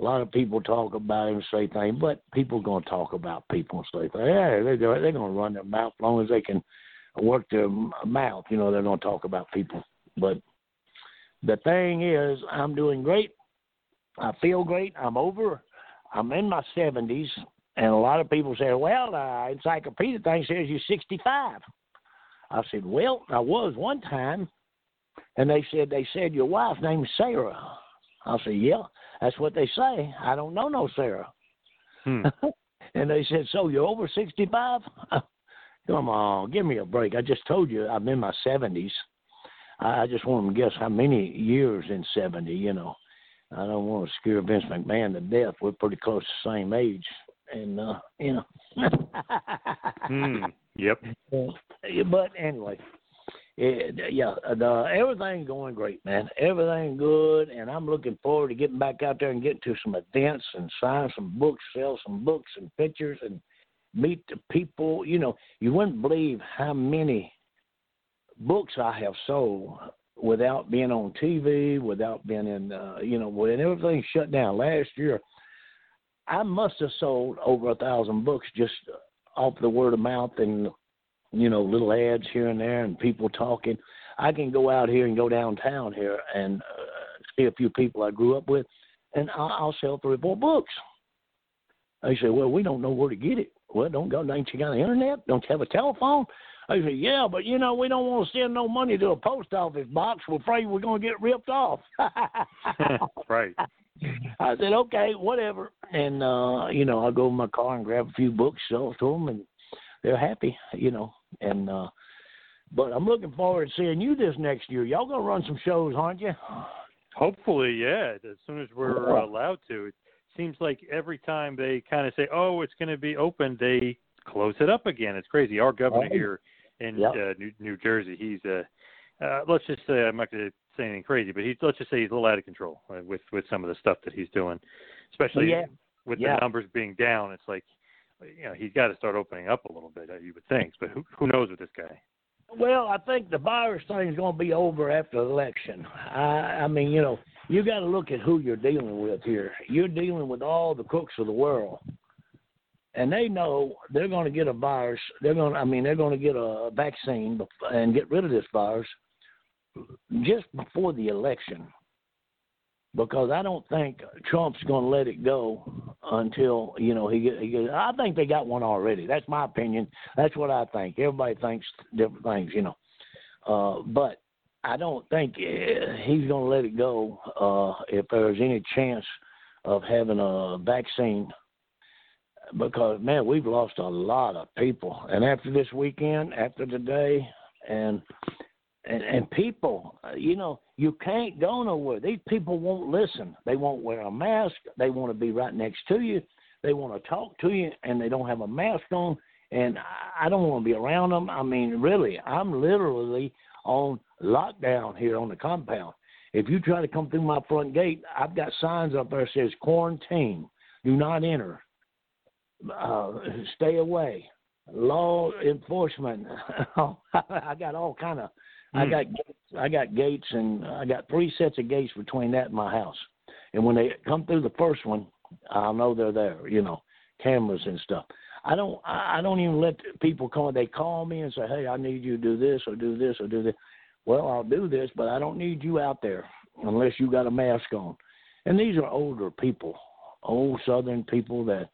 A lot of people talk about him and say things, but people are going to talk about people and say things. Yeah, they're, they're going to run their mouth as long as they can work their mouth. You know, they're going to talk about people. But the thing is, I'm doing great. I feel great. I'm over. I'm in my 70s, and a lot of people say, "Well, uh, encyclopedia thing says you're 65." I said, "Well, I was one time," and they said they said your wife named Sarah. I said, "Yeah, that's what they say. I don't know no Sarah." Hmm. and they said, "So you're over 65?" Come on, give me a break. I just told you I'm in my 70s. I I just want them to guess how many years in 70, you know. I don't want to scare Vince McMahon to death. We're pretty close to the same age. And, uh, you know. Hmm. Yep. But anyway, it, yeah, the, everything's going great, man. Everything good, and I'm looking forward to getting back out there and getting to some events and sign some books, sell some books and pictures, and meet the people. You know, you wouldn't believe how many books I have sold without being on TV, without being in, uh, you know, when everything shut down last year. I must have sold over a thousand books just off the word of mouth and you know little ads here and there and people talking. I can go out here and go downtown here and uh, see a few people I grew up with, and I'll, I'll sell three or four books. They say, "Well, we don't know where to get it." Well, don't go. Ain't you got the internet? Don't you have a telephone? I say, "Yeah, but you know we don't want to send no money to a post office box. We're afraid we're going to get ripped off." right. I said, okay, whatever. And, uh, you know, I'll go in my car and grab a few books, sell to them, and they're happy, you know. And, uh, but I'm looking forward to seeing you this next year. Y'all going to run some shows, aren't you? Hopefully, yeah. As soon as we're Yeah. allowed to. It seems like every time they kind of say, "Oh, it's going to be open," they close it up again. It's crazy. Our governor Right. here in Yep. uh, New, New Jersey, he's uh, uh, let's just say I'm not going to say anything crazy, but he's let's just say he's a little out of control uh, with with some of the stuff that he's doing, especially Yeah. with Yeah. the numbers being down. It's like you know he's got to start opening up a little bit. uh, You would think, but who who knows with this guy? Well, I think the virus thing is going to be over after the election. I, I mean, you know, you got to look at who you're dealing with here. You're dealing with all the crooks of the world, and they know they're going to get a virus. They're going, to, I mean, they're going to get a vaccine and get rid of this virus just before the election. Because I don't think Trump's going to let it go until you know he he. I think they got one already. That's my opinion. That's what I think. Everybody thinks different things, you know. Uh, but I don't think uh, he's going to let it go uh, if there's any chance of having a vaccine. Because man, we've lost a lot of people, and after this weekend, after today, and and, and people, uh, you know, you can't go nowhere. These people won't listen. They won't wear a mask. They want to be right next to you. They want to talk to you, and they don't have a mask on. And I- don't want to be around them. I mean, really, I'm literally on lockdown here on the compound. If you try to come through my front gate, I've got signs up there that says quarantine, do not enter, uh, stay away, law enforcement. I got all kind of I Hmm. got I got gates and I got three sets of gates between that and my house. And when they come through the first one, I'll know they're there. You know, cameras and stuff. I don't I I don't even let people call. They call me and say, "Hey, I need you to do this or do this or do this." Well, I'll do this, but I don't need you out there unless you got a mask on. And these are older people, old Southern people that,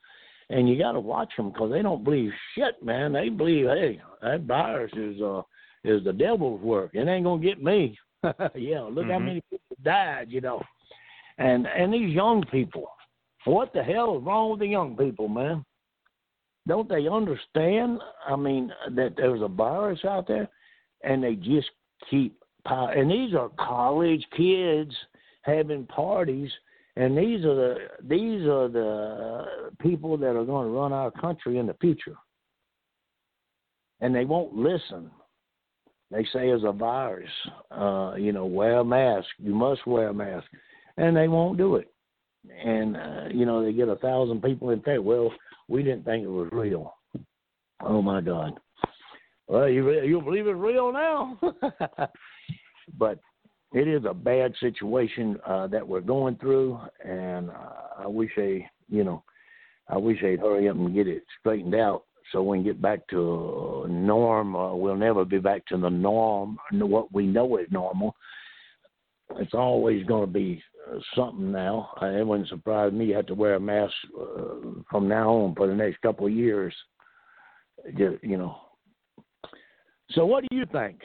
and you got to watch them because they don't believe shit, man. They believe, hey, that virus is uh is the devil's work. It ain't gonna get me. yeah, look how Mhm. many people died, you know. And and these young people, what the hell is wrong with the young people, man? Don't they understand? I mean, that there's a virus out there, and they just keep. And these are college kids having parties, and these are the these are the people that are going to run our country in the future. And they won't listen they say it's a virus. Uh, you know, wear a mask. You must wear a mask, and they won't do it. And uh, you know, they get a thousand people in there. Well, we didn't think it was real. Oh my God. Well, you you believe it's real now? but it is a bad situation uh, that we're going through, and uh, I wish they, you know, I wish they'd hurry up and get it straightened out so we can get back to norm. Uh, we'll never be back to the norm, what we know is normal. It's always going to be uh, something now. Uh, it wouldn't surprise me. You have to wear a mask uh, from now on for the next couple of years. Just, you know. So, what do you think?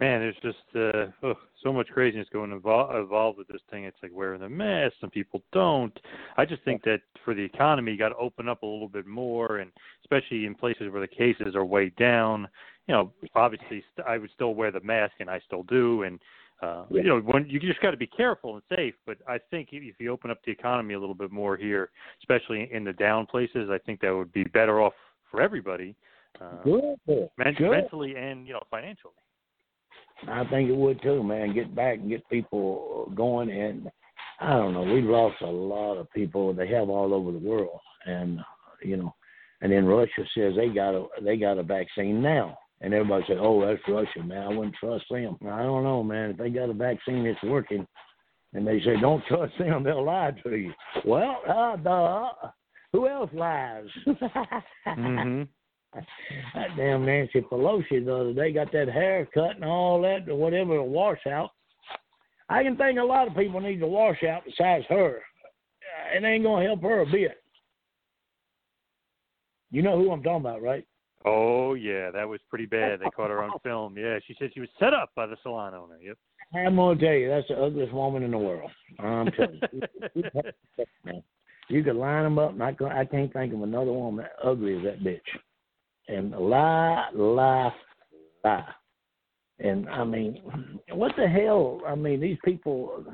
Man, there's just uh, oh, so much craziness going involved evolved with this thing. It's like wearing the mask. Some people don't. I just think that for the economy, you got to open up a little bit more, and especially in places where the cases are way down. You know, obviously, st- I would still wear the mask, and I still do. And uh, you know, when you just got to be careful and safe. But I think if you open up the economy a little bit more here, especially in the down places, I think that would be better off for everybody, uh, Good. Good. mentally and you know financially. I think it would too, man. Get back and get people going. And I don't know, we've lost a lot of people. They have all over the world, and you know, and then Russia says they got a they got a vaccine now, and everybody said, "Oh, that's Russia, man. I wouldn't trust them." I don't know, man. If they got a vaccine that's working, and they say don't trust them, they'll lie to you. Well, uh, duh. Who else lies? hmm That damn Nancy Pelosi the other day got that haircut and all that, or whatever, a washout. I can think a lot of people need to wash out besides her. It ain't gonna help her a bit. You know who I'm talking about, right? Oh yeah, that was pretty bad. They caught her on film. Yeah, she said she was set up by the salon owner. Yep. I'm gonna tell you, that's the ugliest woman in the world. I'm telling you. You could line them up, and I, I can't think of another woman that ugly as that bitch. And lie, lie, lie. And I mean, what the hell? I mean, these people.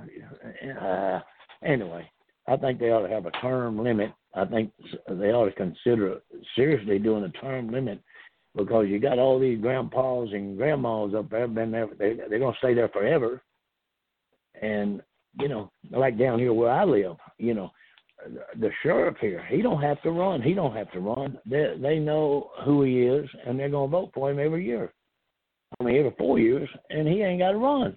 Uh, anyway, I think they ought to have a term limit. I think they ought to consider seriously doing a term limit because you got all these grandpas and grandmas up there been there. They they're gonna stay there forever. And you know, like down here where I live, you know, the sheriff here, he don't have to run. He don't have to run. They they know who he is, and they're gonna vote for him every year. I mean, every four years, and he ain't got to run.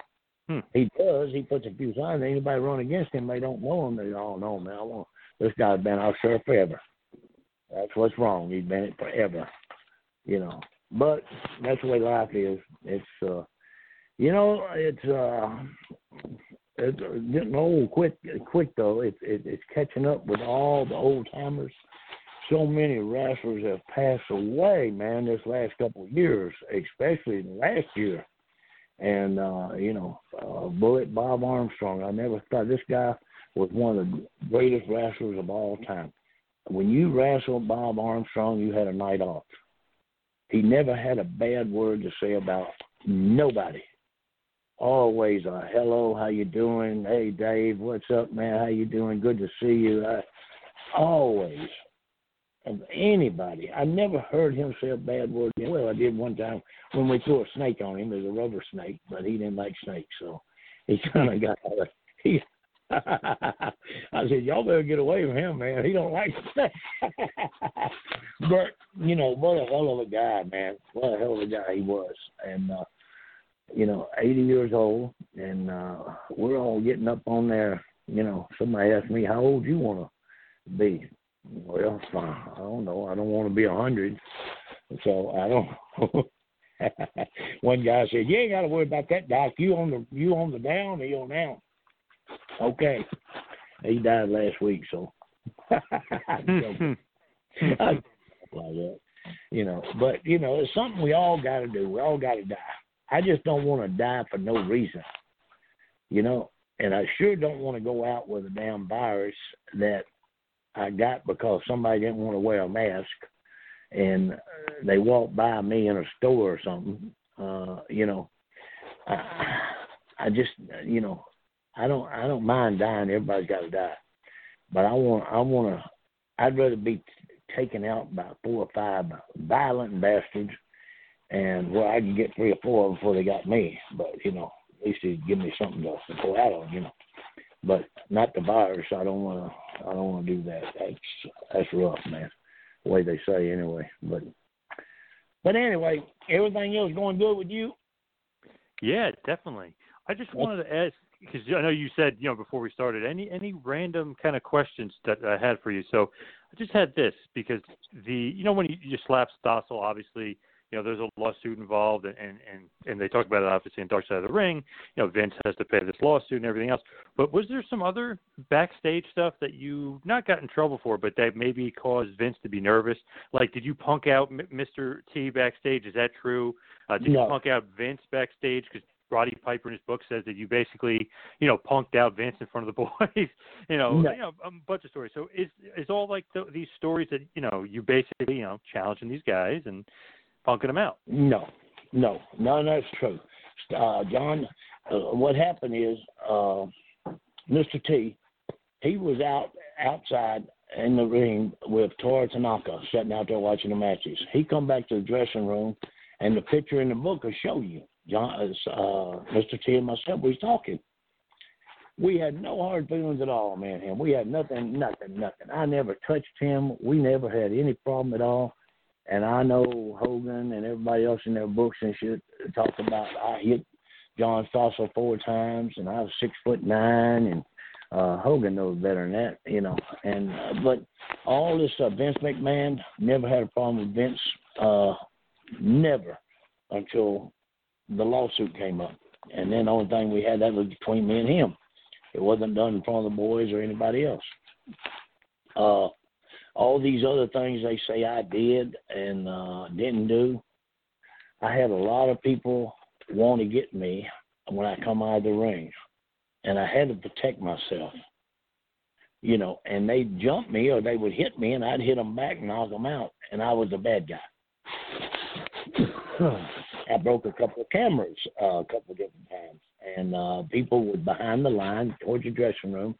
Hmm. He does. He puts a few signs. Anybody run against him, they don't know him. They all know, man. I want this guy's been our sheriff forever. That's what's wrong. He's been it forever. You know, but that's the way life is. It's uh, you know, it's uh, it's getting old quick. Quick though, it's it, it's catching up with all the old timers. So many wrestlers have passed away, man, this last couple of years, especially last year. And uh, you know, uh, Bullet Bob Armstrong. I never thought this guy was one of the greatest wrestlers of all time. When you wrestled Bob Armstrong, you had a night off. He never had a bad word to say about nobody. Always a hello, how you doing? Hey Dave, what's up, man? How you doing? Good to see you. I, always of anybody. I never heard him say a bad word. Well, I did one time when we threw a snake on him. It was a rubber snake, but he didn't like snakes, so he kind of got out of. He, I said, "Y'all better get away from him, man. He don't like snakes." but you know, what a hell of a guy, man. What a hell of a guy he was, and uh, you know, 80 years old, and uh, we're all getting up on there. You know, somebody asked me, "How old you want to be?" Well. I don't know. I don't want to be a hundred, so I don't. One guy said, "You ain't got to worry about that, Doc. You on the you on the down, or you on down." Okay. He died last week, so. I'm like that, you know. But you know, it's something we all got to do. We all got to die. I just don't want to die for no reason, you know. And I sure don't want to go out with a damn virus that I got because somebody didn't want to wear a mask, and they walked by me in a store or something. Uh, you know, I, I just, you know, I don't, I don't mind dying. Everybody's got to die, but I want, I want to. I'd rather be taken out by four or five violent bastards, and where I can get three or four of them before they got me. But you know, at least they give me something else to go out on. You know, but not the virus. I don't want to. I don't want to do that. That's that's rough, man. The way they say anyway. But but anyway, everything else going good with you? Yeah, definitely. I just wanted to ask because I know you said you know before we started any any random kind of questions that I had for you. So I just had this because the you know when you, you slap Stossel, obviously you know there's a lawsuit involved and and and, and they talk about it obviously in Dark Side of the Ring. You know Vince has to pay this lawsuit and everything else. But was there some other backstage stuff that you not got in trouble for, but that maybe caused Vince to be nervous? Like did you punk out M- Mr. T backstage? Is that true? Uh, did No. you punk out Vince backstage? Because Roddy Piper in his book says that you basically, you know, punked out Vince in front of the boys. you know, No. you know, a bunch of stories. So is is all like th- these stories that you know you basically, you know, challenging these guys and punking them out. No, no, no, that's true. Uh, John, uh, what happened is uh, Mr. T, he was out outside in the ring with Toru Tanaka sitting out there watching the matches. He come back to the dressing room, and the picture in the book will show you. John, uh, Mr. T and myself was talking. We had no hard feelings at all, man. Him. We had nothing, nothing, nothing. I never touched him. We never had any problem at all. And I know Hogan and everybody else in their books and shit talk about I hit John Stossel four times and I was six foot nine and uh Hogan knows better than that, you know. And uh, but all this uh, Vince McMahon never had a problem with Vince, uh never until the lawsuit came up. And then the only thing we had that was between me and him. It wasn't done in front of the boys or anybody else. Uh all these other things they say I did and uh, didn't do. I had a lot of people want to get me when I come out of the ring, and I had to protect myself. You know, and they'd jump me or they would hit me, and I'd hit them back and knock them out, and I was the bad guy. I broke a couple of cameras uh, a couple of different times, and uh, people were behind the line towards the dressing room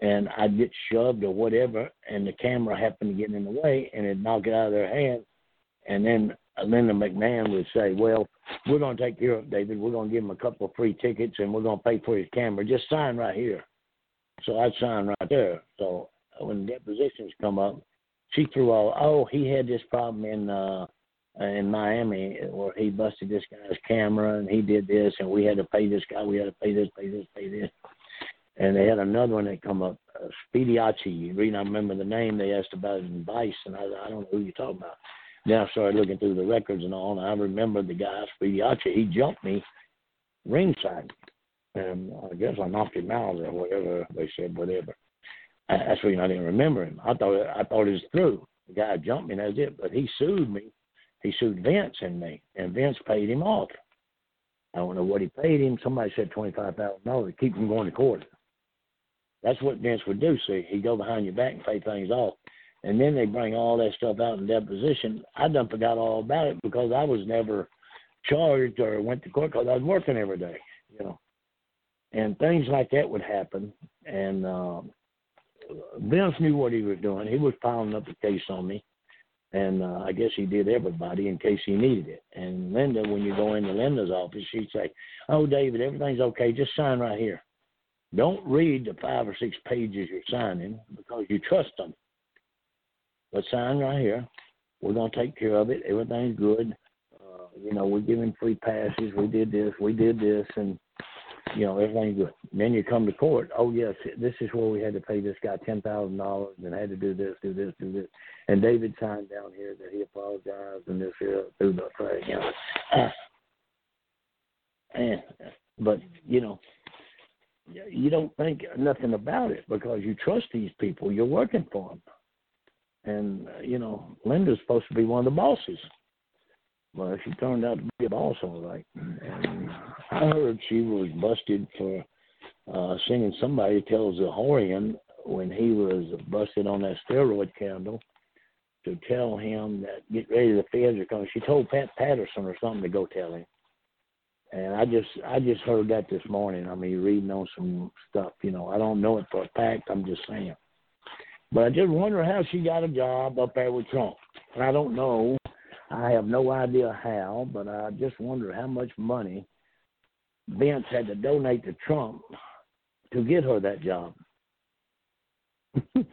and I'd get shoved or whatever, and the camera happened to get in the way, and it'd knock it out of their hand. And then Linda McMahon would say, "Well, we're going to take care of it, David. We're going to give him a couple of free tickets, and we're going to pay for his camera. Just sign right here." So I'd sign right there. So when depositions come up, she threw all, "Oh, he had this problem in." uh in Miami where he busted this guy's camera and he did this and we had to pay this guy, we had to pay this, pay this, pay this. And they had another one that come up, uh. The reason I remember the name, they asked about in Vice, and I, I don't know who you're talking about. Then I started looking through the records and all, and I remember the guy, Speediachi. He jumped me ringside, and I guess I knocked him out or whatever they said, whatever. I- That's the I didn't remember him. I thought I thought it was through. The guy jumped me, and that's it. But he sued me. He sued Vince and me, and Vince paid him off. I don't know what he paid him. Somebody said twenty five thousand dollars to keep him going to court. That's what Vince would do. See, he'd go behind your back and pay things off, and then they bring all that stuff out in deposition. I done forgot all about it because I was never charged or went to court because I was working every day, you know. And things like that would happen, and um, Vince knew what he was doing. He was piling up a case on me, and uh, I guess he did everybody in case he needed it. And Linda, when you go into Linda's office, she'd say, "Oh, David, everything's okay. Just sign right here." Don't read the five or six pages you're signing because you trust them. But sign right here. We're going to take care of it. Everything's good. Uh, you know, we're giving free passes. We did this. We did this. And, you know, everything's good. And then you come to court. Oh, yes, this is where we had to pay this guy $10,000 and had to do this, do this, do this. And David signed down here that he apologized and this here through the thing. You know. And, but, you know, you don't think nothing about it because you trust these people. You're working for them, and uh, you know Linda's supposed to be one of the bosses. Well, she turned out to be a boss, all right. And I heard she was busted for uh singing "Somebody Tells the Horian" when he was busted on that steroid candle to tell him that get ready, the feds are coming. She told Pat Patterson or something to go tell him. And I just I just heard that this morning. I mean, reading on some stuff, you know. I don't know it for a fact. I'm just saying. But I just wonder how she got a job up there with Trump. And I don't know. I have no idea how, but I just wonder how much money Vince had to donate to Trump to get her that job.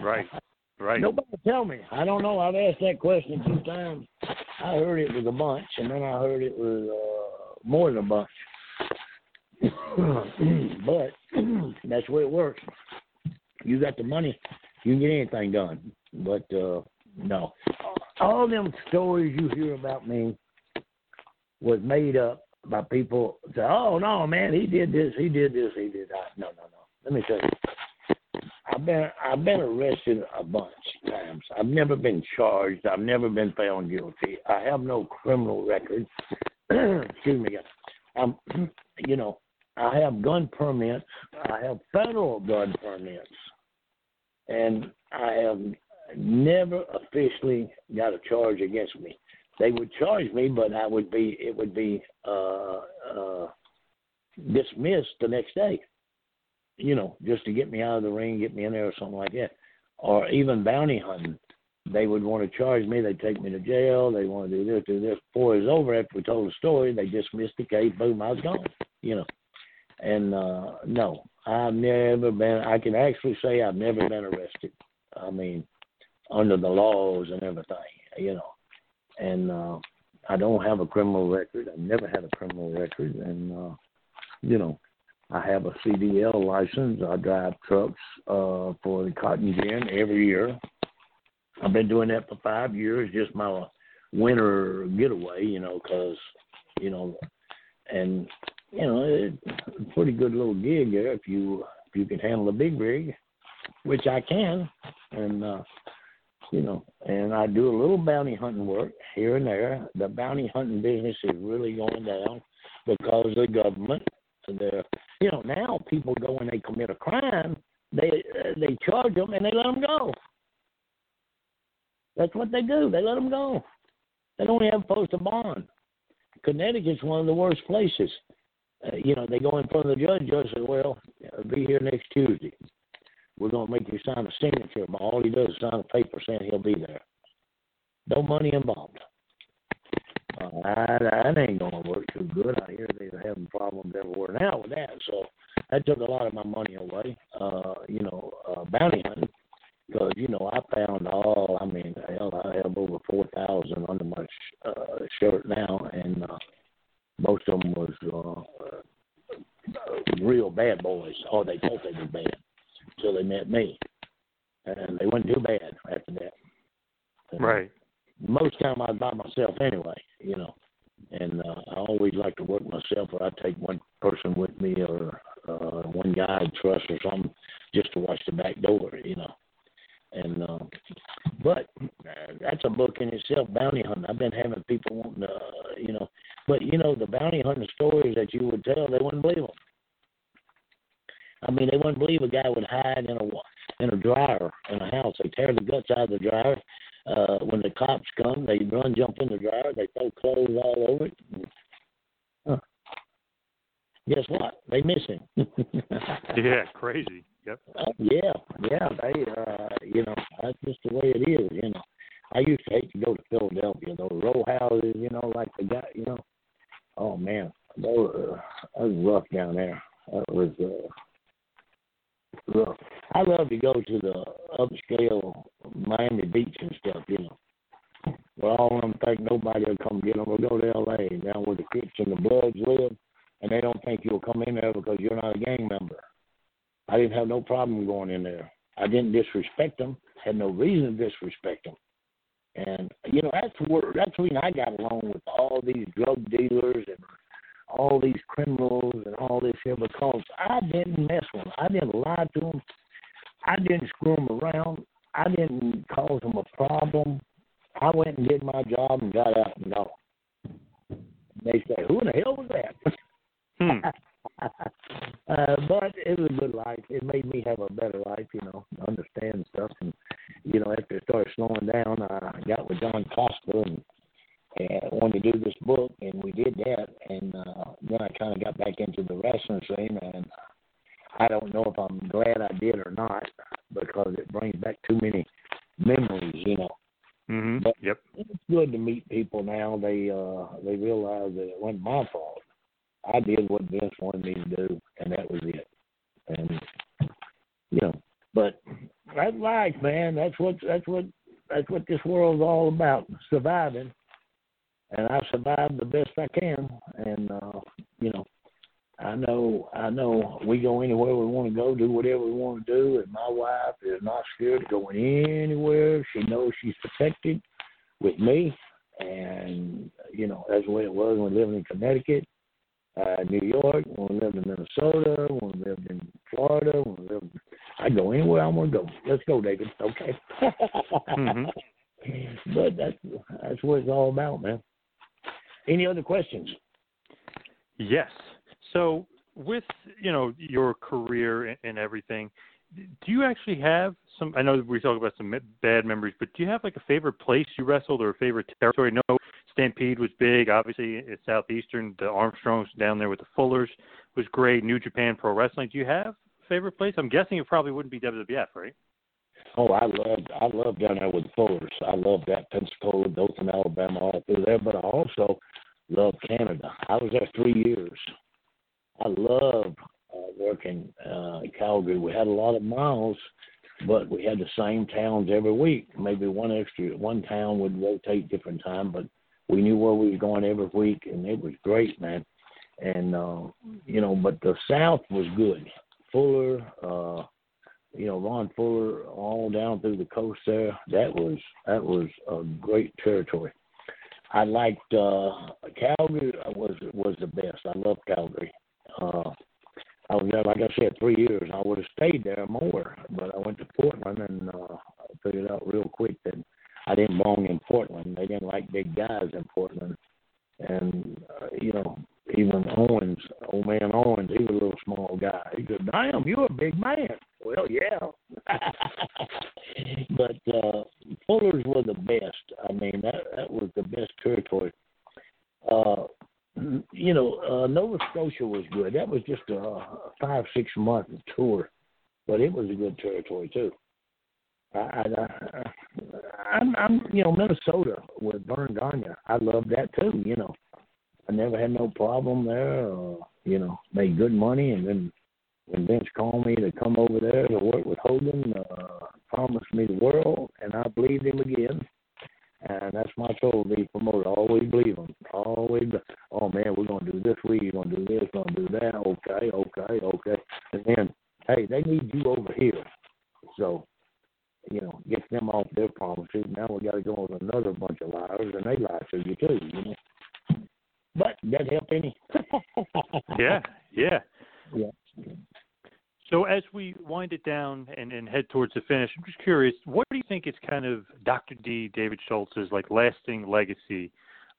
Right. Right. Nobody tell me. I don't know. I've asked that question two times. I heard it was a bunch, and then I heard it was uh, more than a bunch. but that's the way it works. You got the money, you can get anything done. But uh no. All them stories you hear about me was made up by people say, Oh no, man, he did this, he did this, he did that. No, no, no. Let me tell you. I've been I've been arrested a bunch of times. I've never been charged. I've never been found guilty. I have no criminal record. Excuse me. I'm you know, I have gun permits. I have federal gun permits. And I have never officially got a charge against me. They would charge me, but I would be it would be uh, uh, dismissed the next day. You know, just to get me out of the ring, get me in there, or something like that, or even bounty hunting. They would want to charge me. They'd take me to jail. They want to do this, do this. Before it was over, after we told the story, they dismissed the case. Boom, I was gone. You know, and uh no, I've never been. I can actually say I've never been arrested. I mean, under the laws and everything. You know, and uh, I don't have a criminal record. I've never had a criminal record, and uh, you know, I have a CDL license. I drive trucks uh, for the cotton gin every year. I've been doing that for five years, just my winter getaway, you know, because you know, and you know, it's a pretty good little gig there if you if you can handle a big rig, which I can, and uh, you know, and I do a little bounty hunting work here and there. The bounty hunting business is really going down because the government, the you know, now people go and they commit a crime, they they charge them and they let them go. That's what they do. They let them go. They don't to post a bond. Connecticut's one of the worst places. Uh, you know, they go in front of the judge. Judge says, "Well, be here next Tuesday." we're going to make you sign a signature. But all he does is sign a paper saying he'll be there. No money involved. Uh, that, that ain't going to work too good. I hear they're having problems everywhere now with that. So that took a lot of my money away. Uh, you know, uh, bounty hunting. Because you know, I found all. I mean, hell, I have over four thousand under my sh- uh, shirt now, and uh, most of them was uh, uh, real bad boys. Or they thought they were bad until they met me, and they wasn't too bad after that. And Right. Most time I was by myself anyway, you know, and uh, I always like to work myself, or I take one person with me, or uh, one guy I trust, or something, just to watch the back door, you know. And uh, but uh, that's a book in itself, bounty hunting. I've been having people wanting to, uh, you know, but you know the bounty hunting stories that you would tell, they wouldn't believe them. I mean, they wouldn't believe a guy would hide in a in a dryer in a house. They tear the guts out of the dryer. Uh, when the cops come, they run, jump in the dryer. They throw clothes all over it. Huh. Guess what? They miss him. Yeah, crazy. Yep. Uh, yeah, yeah. They, uh, you know, that's just the way it is. You know, I used to hate to go to Philadelphia. Those row houses, you know, like the guy, you know. Oh man, those, uh, that was rough down there. That was. uh Look, I love to go to the upscale Miami Beach and stuff, you know. Where all of them think nobody will come get them. We'll go to L.A., down where the Crips and the Bloods live, and they don't think you'll come in there because you're not a gang member. I didn't have no problem going in there. I didn't disrespect them. Had no reason to disrespect them. And you know that's where that's when I got along with all these drug dealers and all these criminals and all this here because I didn't mess with them. I didn't lie to them. I didn't screw them around. I didn't cause them a problem. I went and did my job and got out and gone. They say, "Who in the hell was that?" Hmm. uh, but it was a good life. It made me have a better life, you know, understand stuff. And you know, after it started slowing down, I got with John Cosper and and wanted to do this book, and we did that. And uh, then I kind of got back into the wrestling scene, and I don't know if I'm glad I did or not because it brings back too many memories, you know. Mhm. But Yep. it's good to meet people now. They uh they realize that it wasn't my fault. I did what Vince wanted me to do, and that was it. And you know, but that's life, man. That's what that's what that's what this world's all about: surviving. and I survived the best I can. And uh, you know, I know I know we go anywhere we want to go, do whatever we want to do, and my wife is not scared of going anywhere. She knows she's protected with me, and you know that's the way it was when lived in Connecticut, uh, New York, want to live in Minnesota, want to live in Florida, when we lived. I go anywhere I want to go. Let's go, David. Okay. mm-hmm. But that's that's what it's all about, man. Any other questions? Yes. So with you know your career and, and everything, do you actually have some? I know we talk about some bad memories, but do you have like a favorite place you wrestled or a favorite territory? No, Stampede was big. Obviously, it's southeastern. The Armstrongs down there with the Fullers was great. New Japan Pro Wrestling. Do you have a favorite place? I'm guessing it probably wouldn't be WWF, right? Oh, I loved I loved down there with the Fullers. I loved that Pensacola, Dothan, Alabama, all through there. But I also loved Canada. I was there three years. I loved uh, working uh, in Calgary. We had a lot of miles, but we had the same towns every week. Maybe one extra, one town would rotate different time, but we knew where we was going every week, and it was great, man. And uh, you know, but the South was good. Fuller, uh, you know, Ron Fuller, all down through the coast there. That was that was a great territory. I liked uh Calgary was was the best. I loved Calgary. Uh I was there like I said, three years. I would have stayed there more, but I went to Portland and uh figured out real quick that I didn't belong in Portland. They didn't like big guys in Portland. And uh, you know, even Owens, old man Owens, he was a little small guy. He said, "Damn, you're a big man." Well, yeah. but uh Fullers were the best. I mean, that that was the best territory. Uh you know, uh Scotia was good. That was just a five six month tour, but it was a good territory too. I, I, I'm, I'm, you know, Minnesota with Verne Gagne. I love that too. You know, I never had no problem there. Uh, you know, made good money, and then when Vince called me to come over there to work with Hogan, uh, promised me the world, and I believed him again. And that's my total be promoter. Always believe him. Always. Oh man, we're gonna do this week. We're gonna do this. We're gonna do that. Okay, okay, okay. And then, hey, they need you over here. So, you know, get them off their promises. Now we got to go with another bunch of liars, and they lie to you too. You know. But that help any? yeah, yeah. Yeah. So as we wind it down and, and head towards the finish, I'm just curious, what do you think is kind of Dr. D, David Schultz's like lasting legacy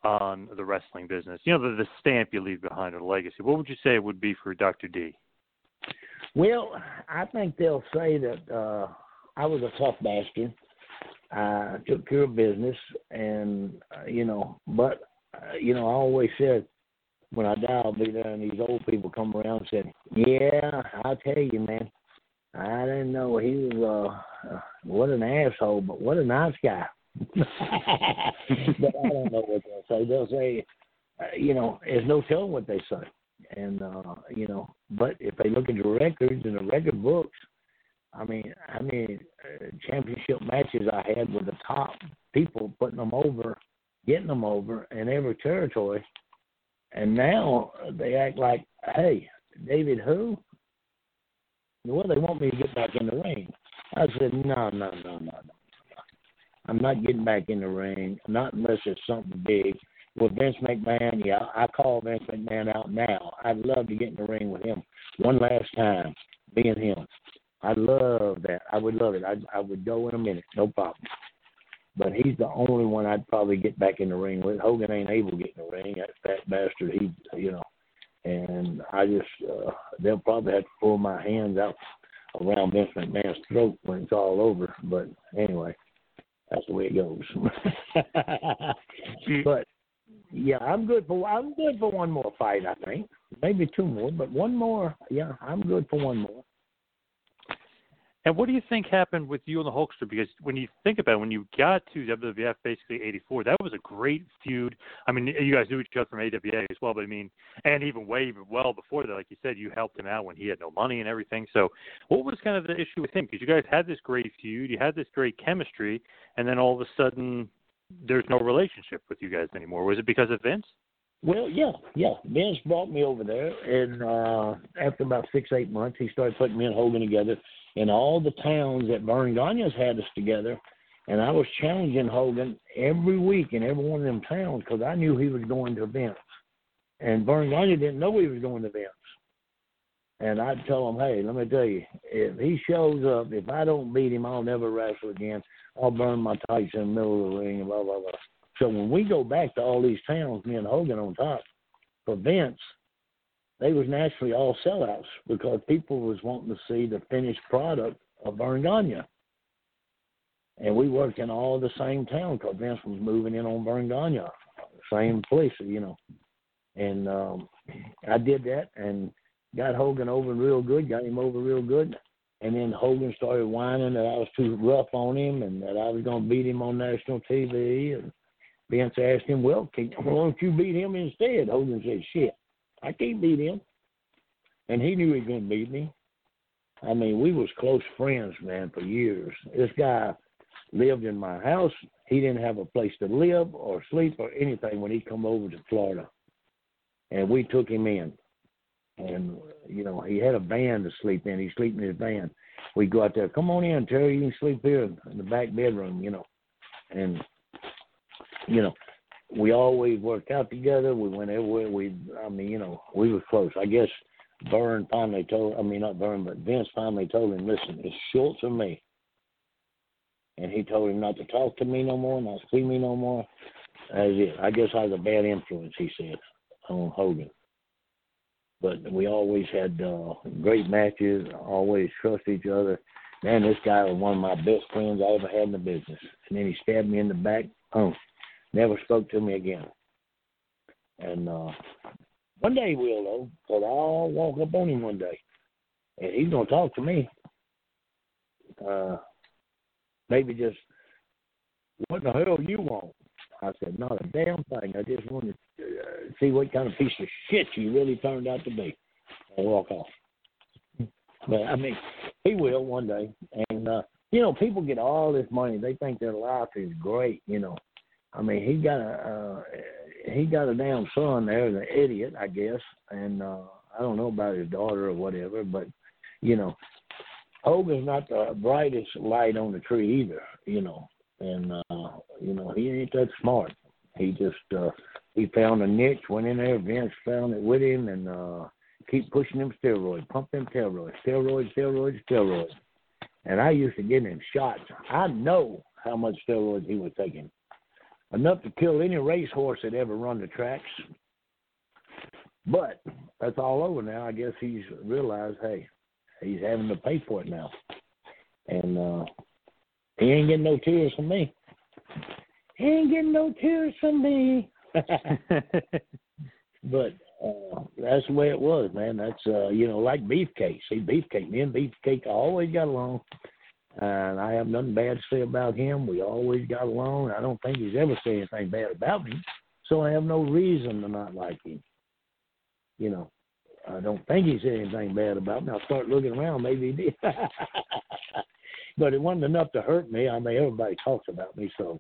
on the wrestling business? You know, the, the stamp you leave behind or the legacy. What would you say it would be for Dr. D? Well, I think they'll say that uh, I was a tough bastard. I took care of business, and uh, you know, but uh, you know, I always said when I die, I'll be there, and these old people come around and said, "Yeah, I tell you, man, I didn't know he was uh, uh what an asshole, but what a nice guy." but I don't know what they'll say. They'll say, uh, you know, there's no telling what they say, and uh, you know, but if they look at the records and the record books, I mean, I mean, uh, championship matches I had with the top people, putting them over, getting them over in every territory and now they act like, hey, David who? Well, they want me to get back in the ring. I said, no, no, no, no, no. I'm not getting back in the ring, not unless it's something big. With Vince McMahon, yeah, I call Vince McMahon out now. I'd love to get in the ring with him one last time, being him. I love that. I would love it. I I would go in a minute, no problem but he's the only one I'd probably get back in the ring with. Hogan ain't able to get in the ring. That fat bastard, he, you know, and I just uh, they'll probably have to pull my hands out around Vince McMahon's throat when it's all over. But anyway, that's the way it goes. but yeah, I'm good for I'm good for one more fight. I think maybe two more, but one more. Yeah, I'm good for one more. And what do you think happened with you and the Hulkster? Because when you think about it, when you got to WWF basically '84, that was a great feud. I mean, you guys knew each other from AWA as well, but I mean, and even way even well before that, like you said, you helped him out when he had no money and everything. So, what was kind of the issue with him? Because you guys had this great feud, you had this great chemistry, and then all of a sudden, there's no relationship with you guys anymore. Was it because of Vince? Well, yeah, yeah. Vince brought me over there, and uh, after about six, eight months, he started putting me and Hogan together. In all the towns that Verne Gagne's had us together, and I was challenging Hogan every week in every one of them towns because I knew he was going to Vince, and Verne Gagne didn't know he was going to Vince. And I'd tell him, hey, let me tell you, if he shows up, if I don't beat him, I'll never wrestle again. I'll burn my tights in the middle of the ring blah blah blah. So when we go back to all these towns, me and Hogan on top, for Vince, they was naturally all sellouts because people was wanting to see the finished product of Gagne. And we worked in all the same town because Vince was moving in on Gagne, same place, you know. And um, I did that and got Hogan over real good, got him over real good. And then Hogan started whining that I was too rough on him and that I was going to beat him on national TV. And Vince asked him, "Well, can, why don't you beat him instead?" Hogan said, "Shit, I can't beat him." And he knew he couldn't beat me. I mean, we was close friends, man, for years. This guy lived in my house. He didn't have a place to live or sleep or anything when he come over to Florida, and we took him in. And you know, he had a van to sleep in. He sleep in his van. We go out there. Come on in, Terry. You can sleep here in the back bedroom. You know, and you know, we always worked out together. We went everywhere. We, I mean, you know, we were close. I guess Verne finally told, I mean, not Verne, but Vince finally told him, listen, it's Schultz or me. And he told him not to talk to me no more, not see me no more. That's it. I guess I was a bad influence, he said, on Hogan. But we always had uh, great matches, always trust each other. Man, this guy was one of my best friends I ever had in the business. And then he stabbed me in the back. Oh, never spoke to me again. And uh, one day he will, though, because I'll walk up on him one day, and he's gonna talk to me. Uh, maybe just, what the hell you want? I said, not a damn thing. I just wanted to uh, see what kind of piece of shit you really turned out to be, and walk off. But I mean, he will one day, and uh, you know, people get all this money. They think their life is great, you know. I mean, he got a uh, he got a damn son there, an idiot, I guess, and uh, I don't know about his daughter or whatever, but you know, Hogan's not the brightest light on the tree either, you know, and uh, you know he ain't that smart. He just uh, he found a niche, went in there. Vince found it with him, and uh, keep pushing them steroids, pump them steroids, steroids, steroids, steroids. And I used to get him shots. I know how much steroids he was taking enough to kill any racehorse that ever run the tracks. But that's all over now. I guess he's realized, hey, he's having to pay for it now, and uh, he ain't getting no tears from me. He ain't getting no tears from me. but uh, that's the way it was, man. That's uh, you know, like Beefcake. See, Beefcake, me and Beefcake always got along and I have nothing bad to say about him. We always got along. I don't think he's ever said anything bad about me, so I have no reason to not like him. You know, I don't think he said anything bad about me. I'll start looking around, maybe he did. but it wasn't enough to hurt me. I mean, everybody talks about me, so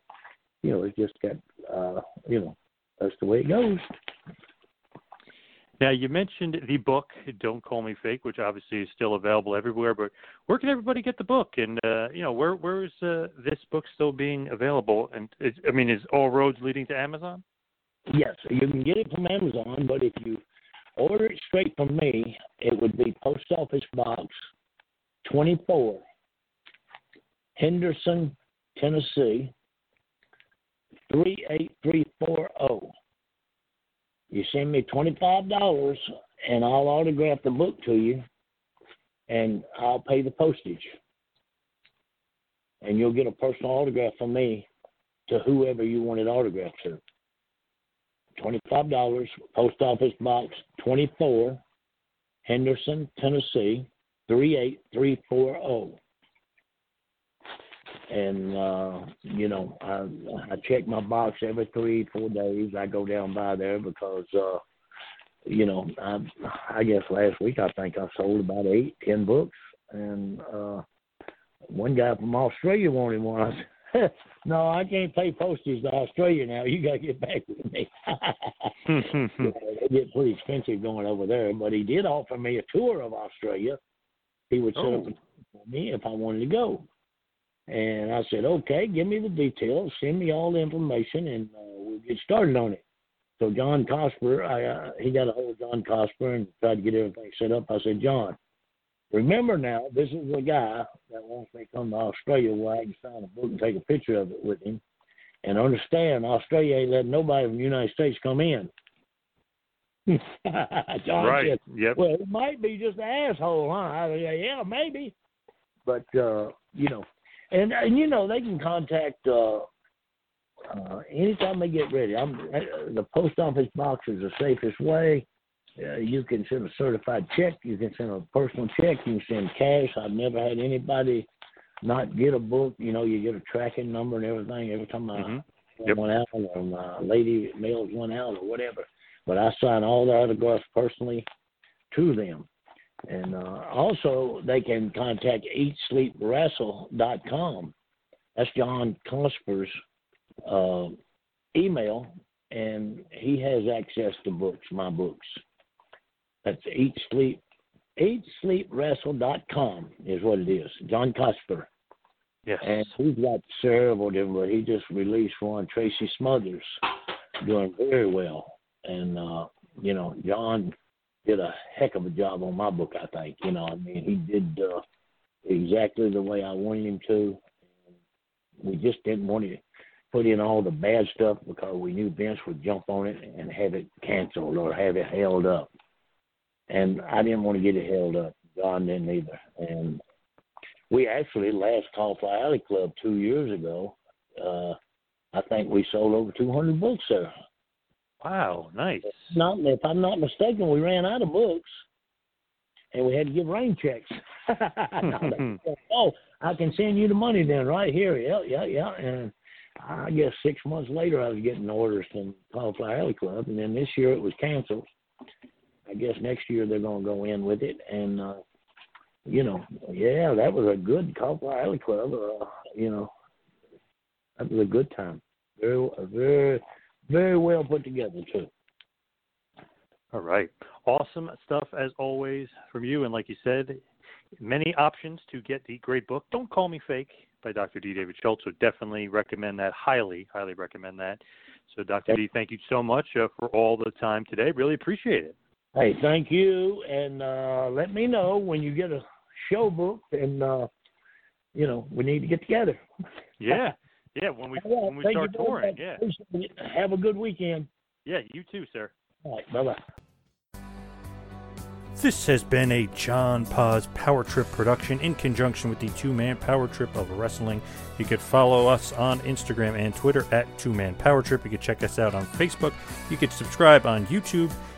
you know, it just got, uh, you know, that's the way it goes. Now, you mentioned the book, Don't Call Me Fake, which obviously is still available everywhere, but where can everybody get the book? And, uh, you know, where, where is uh, this book still being available? And, is, I mean, is all roads leading to Amazon? Yes, you can get it from Amazon, but if you order it straight from me, it would be Post Office Box 24, Henderson, Tennessee 38340. You send me $25 and I'll autograph the book to you and I'll pay the postage. And you'll get a personal autograph from me to whoever you want it autographed to. $25, Post Office Box 24, Henderson, Tennessee 38340 and uh, you know I I check my box every three four days. I go down by there because uh, you know I I guess last week I think I sold about eight ten books, and uh, one guy from Australia wanted one. I said, no, I can't pay postage to Australia now. You got to get back with me. yeah, they get pretty expensive going over there. But he did offer me a tour of Australia. He would set Oh. up a tour for me if I wanted to go. And I said, okay, give me the details, send me all the information, and uh, we'll get started on it. So John Cosper, I uh, he got a hold of John Cosper and tried to get everything set up. I said, John, remember now, this is the guy that wants me to come to Australia where I can sign a book and take a picture of it with him. And understand, Australia ain't letting nobody from the United States come in. John right. said, Yep. well, it might be just an asshole, huh? I said, yeah, maybe. But uh, you know, and and you know they can contact uh, uh, anytime they get ready. I'm uh, the post office box is the safest way. Uh, you can send a certified check. You can send a personal check. You can send cash. I've never had anybody not get a book. You know, you get a tracking number and everything every time I Mhm. Yep. one out or my lady mails one out or whatever. But I sign all the autographs personally to them. And uh, also, they can contact eatsleepwrestle.com. That's John Cosper's uh, email, and he has access to books, my books. That's Eat Sleep, eatsleepwrestle.com is what it is. John Cosper. Yes. And he's got several different, but he just released one, Tracy Smothers, doing very well. And, uh, you know, John did a heck of a job on my book, I think. You know, I mean, he did uh, exactly the way I wanted him to. We just didn't want to put in all the bad stuff because we knew Vince would jump on it and have it canceled or have it held up. And I didn't want to get it held up. John didn't either. And we actually last Cauliflower Alley Club two years ago. Uh, I think we sold over 200 books there. Wow. Nice. Not if I'm not mistaken, we ran out of books, and we had to give rain checks. oh, I can send you the money then, right here. Yeah, yeah, yeah. And I guess six months later, I was getting orders from Cauliflower Alley Club, and then this year it was canceled. I guess next year they're going to go in with it, and uh, you know, yeah, that was a good Cauliflower Alley Club. Uh, you know, that was a good time. Very, very, very well put together too. All right. Awesome stuff as always from you. And like you said, many options to get the great book. Don't Call Me Fake by Dr. D. David Schultz. So definitely recommend that. Highly, highly recommend that. So, Dr. D, thank you so much uh, for all the time today. Really appreciate it. Hey, thank you, and uh, let me know when you get a show booked, and uh, you know we need to get together. Yeah. Yeah. When we, All right, when we thank start touring. Yeah. Have a good weekend. Yeah. You too, sir. All right, bye bye. This has been a John Poz Power Trip production in conjunction with the Two Man Power Trip of Wrestling. You could follow us on Instagram and Twitter at Two Man Power Trip. You could check us out on Facebook. You could subscribe on YouTube.